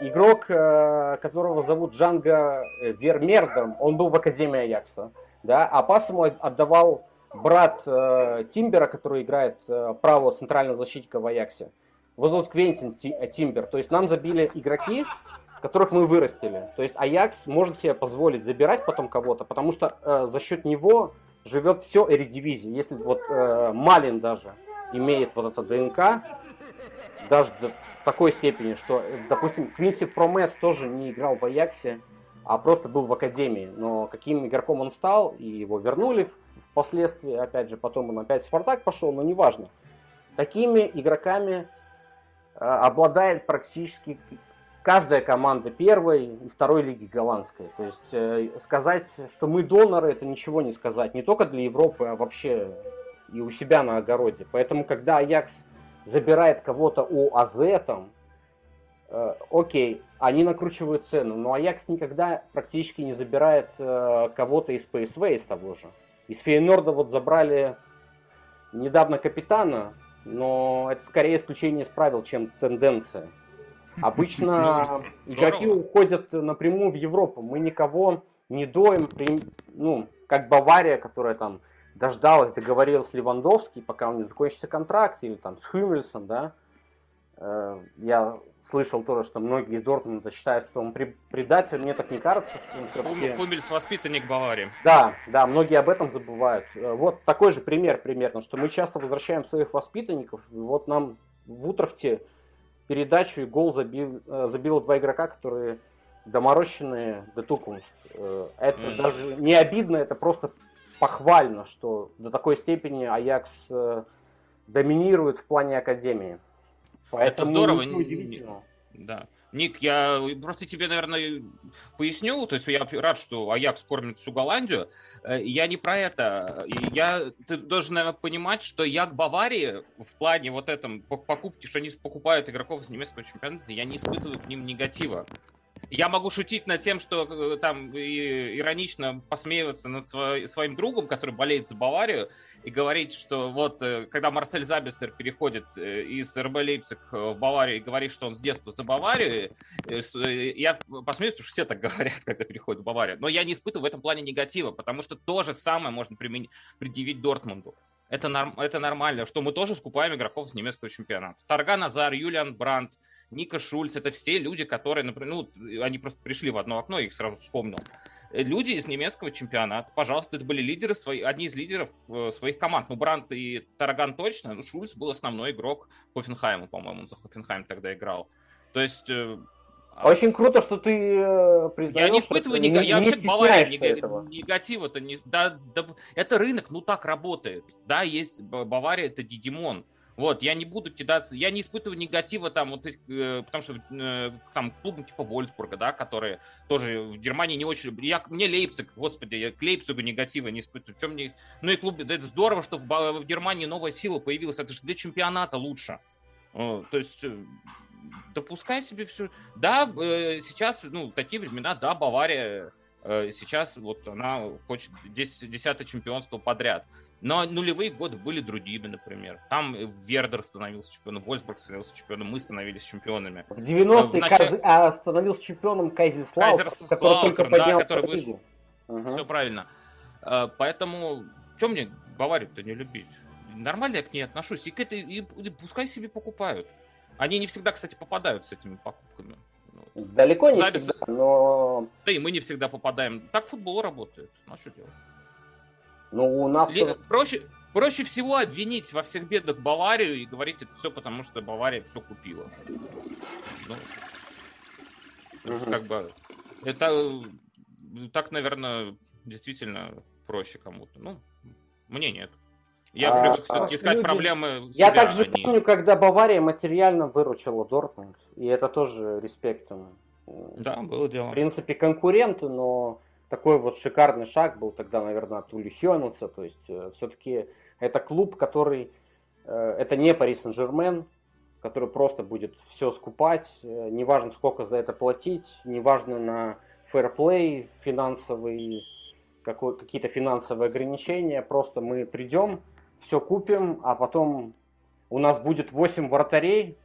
игрок, которого зовут Джанго Вермердом. Он был в Академии Аякса да, а пас ему отдавал брат э, Тимбера, который играет э, правого центрального защитника в Аяксе. Его зовут Квентин э, Тимбер. То есть нам забили игроки, которых мы вырастили. То есть Аякс может себе позволить забирать потом кого-то, потому что э, за счет него живет все Эридивизия. Если вот э, Малин даже имеет вот это ДНК, даже до такой степени, что, допустим, Квинси Промес тоже не играл в Аяксе, а просто был в академии. Но каким игроком он стал, и его вернули впоследствии, опять же, потом он опять в Спартак пошел, но неважно. Такими игроками э, обладает практически каждая команда первой и второй лиги голландской. То есть э, сказать, что мы доноры, это ничего не сказать. Не только для Европы, а вообще и у себя на огороде. Поэтому, когда Аякс забирает кого-то у АЗ, там, окей, они накручивают цену. Но Аякс никогда практически не забирает э, кого-то из ПСВ, из того же. Из Фейнорда вот забрали недавно капитана, но это скорее исключение из правил, чем тенденция. Обычно ну, игроки уходят напрямую в Европу. Мы никого не доим, ну, как Бавария, которая там дождалась, договорилась с Левандовски, пока у них закончится контракт, или там с Хюмельсом, да. Э, я слышал тоже, что многие из Дортмунда считают, что он предатель. Мне так не кажется, что он все-таки... Хумельс воспитанник Баварии. Да, да, многие об этом забывают. Э, вот такой же пример примерно, что мы часто возвращаем своих воспитанников. Вот нам в Утрахте передачу и гол забил, э, забило два игрока, которые доморощенные до тукунст. Это mm. даже не обидно, это просто похвально, что до такой степени Аякс доминирует в плане академии. Поэтому это здорово. Удивительно. Да. Ник, я просто тебе, наверное, поясню. То есть я рад, что Аякс кормит всю Голландию. Э, я не про это. Я, ты должен, наверное, понимать, что я к Баварии в плане вот этом покупки, что они покупают игроков из немецкого чемпионата, я не испытываю к ним негатива. Я могу шутить над тем, что э, там и, иронично посмеиваться над свой, своим другом, который болеет за Баварию, и говорить, что вот э, когда Марсель Забисер переходит э, из РБ Лейпциг в Баварию и говорит, что он с детства за Баварию, я посмеюсь, потому что все так говорят, когда переходят в Баварию. Но я не испытываю в этом плане негатива, потому что то же самое можно применить, предъявить Дортмунду. Это, норм, это нормально, что мы тоже скупаем игроков с немецкого чемпионата. Тарган Азар, Юлиан Брандт, Ника Шульц, это все люди, которые, например, ну, они просто пришли в одно окно, я их сразу вспомнил. Э, люди из немецкого чемпионата, пожалуйста, это были лидеры, свои, одни из лидеров э, своих команд. Ну, Брант и Тараган точно, ну, Шульц был основной игрок Хофенхайма, по-моему, он за Хофенхайм тогда играл. То есть э, а Очень круто, что ты признаешь. Я не испытываю нега... не, я вообще Бавария нега... негатива-то не. Да, да, это рынок, ну так работает. Да, есть Бавария, это Дигимон. Вот, я не буду кидаться, я не испытываю негатива там, вот, э, потому что э, там клубы типа Вольсбурга, да, которые тоже в Германии не очень... Я, мне Лейпциг, господи, я к Лейпцигу негатива не испытываю. Чем мне... Ну и клуб, да, это здорово, что в, в Германии новая сила появилась, это же для чемпионата лучше. То есть э, допускай себе все. Да, э, сейчас, ну, такие времена, да, Бавария сейчас вот она хочет 10, 10 чемпионство подряд. Но нулевые годы были другими, например. Там Вердер становился чемпионом, Вольсбург становился чемпионом, мы становились чемпионами. В 90-е начале... Каз... становился чемпионом Кайзерслаут, который только да, который вышел. Угу. Все правильно. Э, поэтому, что мне Баварию-то не любить? Нормально я к ней отношусь. И, к этой, и, и пускай себе покупают. Они не всегда, кстати, попадают с этими покупками. Далеко не Запись... всегда, но... Да и мы не всегда попадаем. Так футбол работает. Ну, а что делать? Ну, у нас... Ли... Тоже... Проще, проще всего обвинить во всех бедах Баварию и говорить это все потому, что Бавария все купила. Ну, угу. Как бы... Это так, наверное, действительно проще кому-то. Ну, мне нет. Я а, привык все-таки искать люди... проблемы. Я себя, также они... помню, когда Бавария материально выручила Дортмунд, и это тоже респект Да, было дело. В принципе, конкуренты, но такой вот шикарный шаг был тогда, наверное, от Ули Хёнелса. То есть, э, все-таки это клуб, который... Э, это не Пари Сен-Жермен, который просто будет все скупать, э, неважно, сколько за это платить, неважно на фэрплей финансовый, какие-то финансовые ограничения, просто мы придем, все купим, а потом у нас будет 8 вратарей,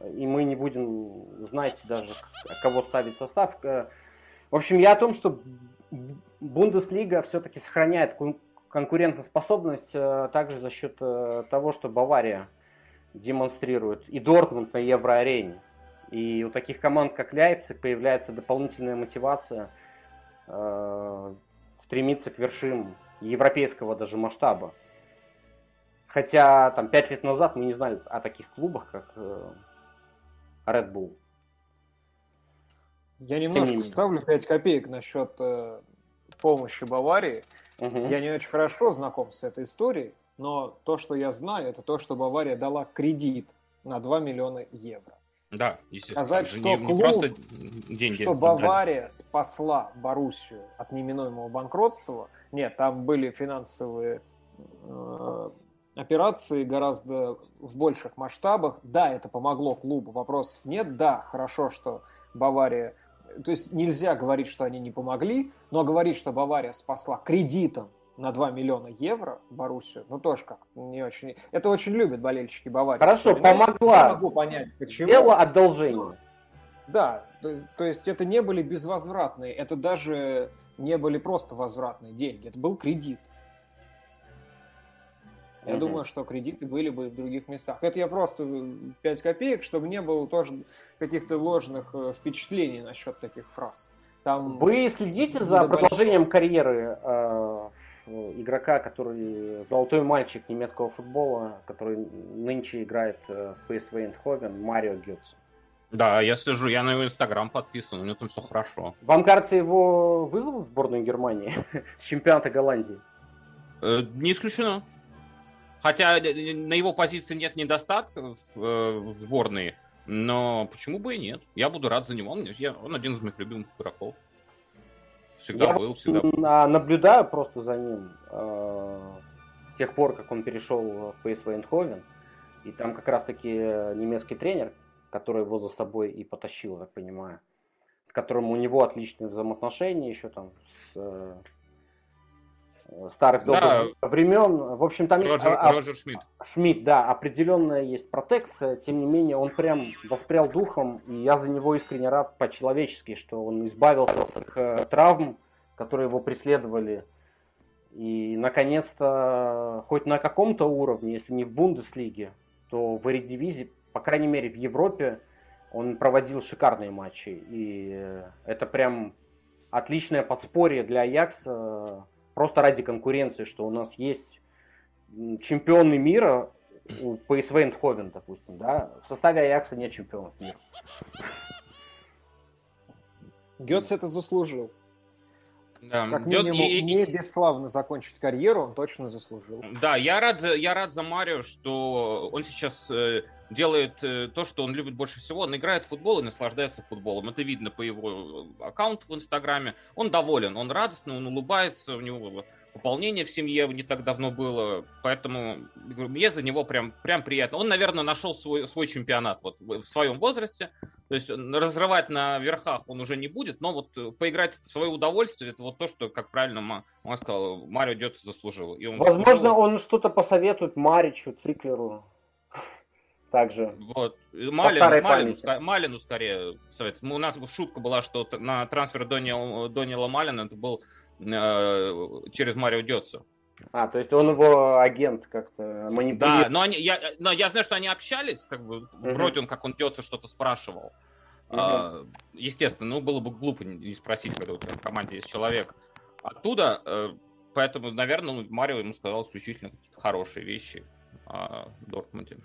и мы не будем знать даже, кого ставить состав. В общем, я о том, что Бундеслига все-таки сохраняет конкурентоспособность э, также за счет э, того, что Бавария демонстрирует и Дортмунд на Евроарене. И у таких команд, как Ляйпциг, появляется дополнительная мотивация э, стремиться к вершинам европейского даже масштаба. Хотя там пять лет назад мы не знали о таких клубах, как э, Red Bull. Я немножко вставлю 5 копеек насчет э, помощи Баварии. Угу. Я не очень хорошо знаком с этой историей, но то, что я знаю, это то, что Бавария дала кредит на 2 миллиона евро. Да, естественно. Сказать, что не, клуб, не просто деньги. Что Бавария спасла Боруссию от неминуемого банкротства. Нет, там были финансовые э, операции гораздо в больших масштабах. Да, это помогло клубу, вопросов нет. Да, хорошо, что Бавария... То есть нельзя говорить, что они не помогли, но говорить, что Бавария спасла кредитом на 2 миллиона евро Боруссию, ну тоже как не очень... Это очень любят болельщики Баварии. Хорошо, помогла. Я могу понять, почему. Дело одолжения. Да, то, то есть это не были безвозвратные, это даже не были просто возвратные деньги, это был кредит. Я угу. думаю, что кредиты были бы в других местах. Это я просто 5 копеек, чтобы не было тоже каких-то ложных э, впечатлений насчет таких фраз. Там Вы следите за продолжением карьеры э, игрока, который золотой мальчик немецкого футбола, который нынче играет э, в PSV Eindhoven, Марио Гетц. Да, я слежу, я на его инстаграм подписан, у него там все хорошо. Вам кажется, его вызовут в сборную Германии с чемпионата Голландии? Э, не исключено. Хотя э, на его позиции нет недостатков э, в сборной, но почему бы и нет? Я буду рад за него. Он, я, он один из моих любимых игроков. Всегда я был, всегда был. наблюдаю просто за ним э, с тех пор, как он перешел в PSV Eindhoven. И там как раз-таки немецкий тренер, который его за собой и потащил, так понимаю, с которым у него отличные взаимоотношения еще там с старых добрых да. времен. В общем, там Роджер, а, Роджер Шмидт. Шмидт, да, определенная есть протекция. Тем не менее, он прям воспрял духом, и я за него искренне рад по-человечески, что он избавился от этих э, травм, которые его преследовали. И, наконец-то, хоть на каком-то уровне, если не в Бундеслиге, то в Эридивизии, по крайней мере, в Европе, он проводил шикарные матчи. И э, это прям отличное подспорье для Аякса просто ради конкуренции, что у нас есть чемпионы мира, у PSV Eindhoven, допустим, да, в составе Аякса нет чемпионов мира. Гетц это заслужил. Да, как минимум, и, не бесславно закончить карьеру, он точно заслужил. Да, я рад за, я рад за Марио, что он сейчас э, делает э, то, что он любит больше всего. Он играет в футбол и наслаждается футболом. Это видно по его э, аккаунту в Инстаграме. Он доволен, он радостный, он улыбается, у него пополнение в семье не так давно было. Поэтому мне за него прям, прям приятно. Он, наверное, нашел свой, свой чемпионат вот в своем возрасте. То есть разрывать на верхах он уже не будет, но вот э, поиграть в свое удовольствие, это вот то, что, как правильно он сказал, Марио Дётс заслужил. И он Возможно, заслужил... он что-то посоветует Маричу, Циклеру также. Вот. Малин, Малину, Малину скорее совет. У нас шутка была, что на трансфер Дониела, Дониела Малина это был э, через Марио Дётса. А, то есть он его агент как-то манипулирует. Да, но, они, я, но я знаю, что они общались, как бы, uh-huh. вроде он, как он Дётса что-то спрашивал. Uh-huh. А, естественно, ну, было бы глупо не спросить, когда у тебя в команде есть человек. Оттуда, э, поэтому, наверное, ну, Марио ему сказал исключительно какие-то хорошие вещи о Дортмунде.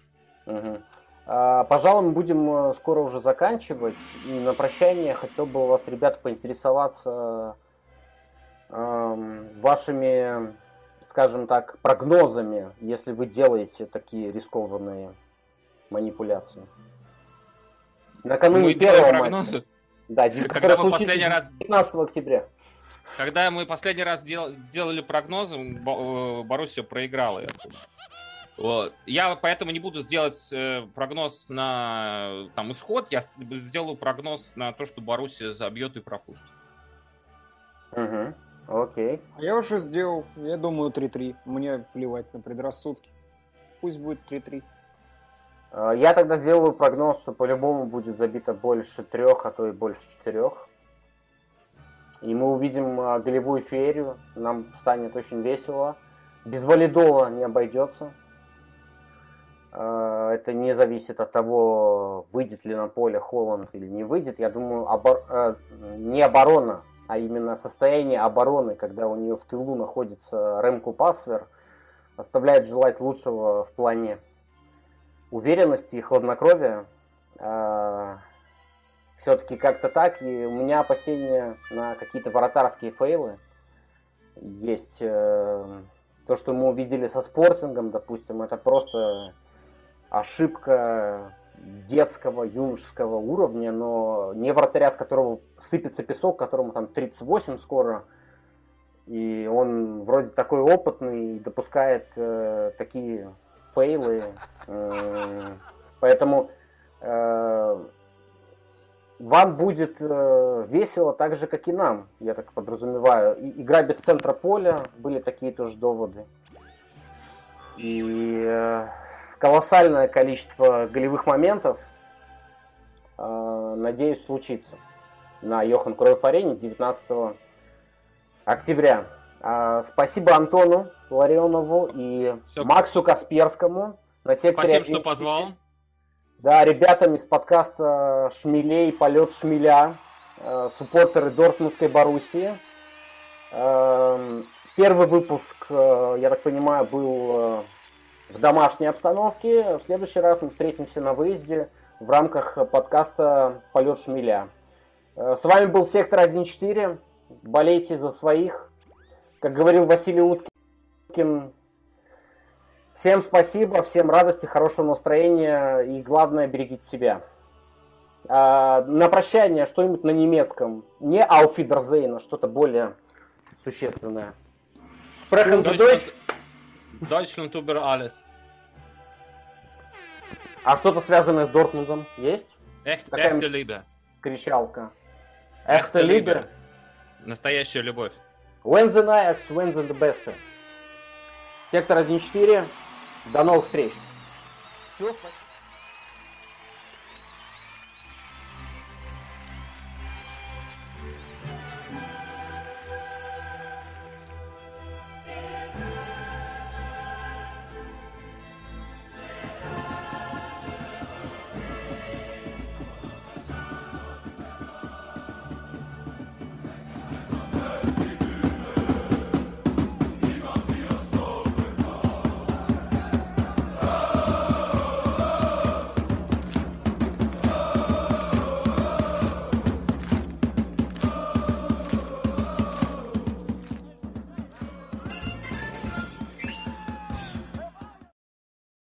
Угу. А, пожалуй, мы будем э, скоро уже заканчивать. И на прощание хотел бы у вас, ребята, поинтересоваться э, вашими, скажем так, прогнозами, если вы делаете такие рискованные манипуляции. Накануне мы первого матча. Да, когда мы последний раз 15 октября. Когда мы последний раз дел, делали прогнозы, э, Боруссия проиграла. Я вот. Я поэтому не буду сделать э, прогноз на там, исход, я сделаю прогноз на то, что Боруссия забьет и пропустит. Угу. Окей. А я уже сделал, я думаю, 3-3. Мне плевать на предрассудки. Пусть будет 3-3. А, я тогда сделаю прогноз, что по-любому будет забито больше трех, а то и больше четырех. И мы увидим а, голевую феерию. Нам станет очень весело. Без валидола не обойдется. Э, это не зависит от того, выйдет ли на поле Холланд или не выйдет. Я думаю, обор... Э, не оборона, а именно состояние обороны, когда у нее в тылу находится Ремку Пасвер, оставляет желать лучшего в плане уверенности и хладнокровия. Э, Все-таки как-то так, и у меня опасения на какие-то вратарские фейлы есть. То, что мы увидели со спортингом, допустим, это просто ошибка детского, юношеского уровня, но не вратаря, с которого сыпется песок, которому там 38 скоро, и он вроде такой опытный, допускает э, такие фейлы. Э, поэтому э, вам будет э, весело так же, как и нам, я так подразумеваю. И, игра без центра поля, были такие тоже доводы. И э, колоссальное количество голевых моментов, э, надеюсь, случится на Йохан Кроев Арене 19 октября. Э, спасибо Антону Ларионову и Все. Максу Касперскому на секторе Спасибо, что позвал. Да, ребятам из подкаста «Шмелей. Полет шмеля», э, суппортеры Дортмундской Боруссии. Э, первый выпуск, э, я так понимаю, был в домашней обстановке. В следующий раз мы встретимся на выезде в рамках подкаста «Полет шмеля». Э, с вами был Сектор 1.4. Болейте за своих. Как говорил Василий Уткин, всем спасибо, всем радости, хорошего настроения и, главное, берегите себя. А, на прощание что-нибудь на немецком. Не Ауфидерзейна, что-то более существенное. Sprechen Sie Deutsch? Deutschland über alles. А что-то связанное с Дортмундом есть? Echt, echte Liebe. Кричалка. Echte Liebe. Настоящая любовь. When the night, when the best. Сектор 1.4. До новых встреч. Все, спасибо.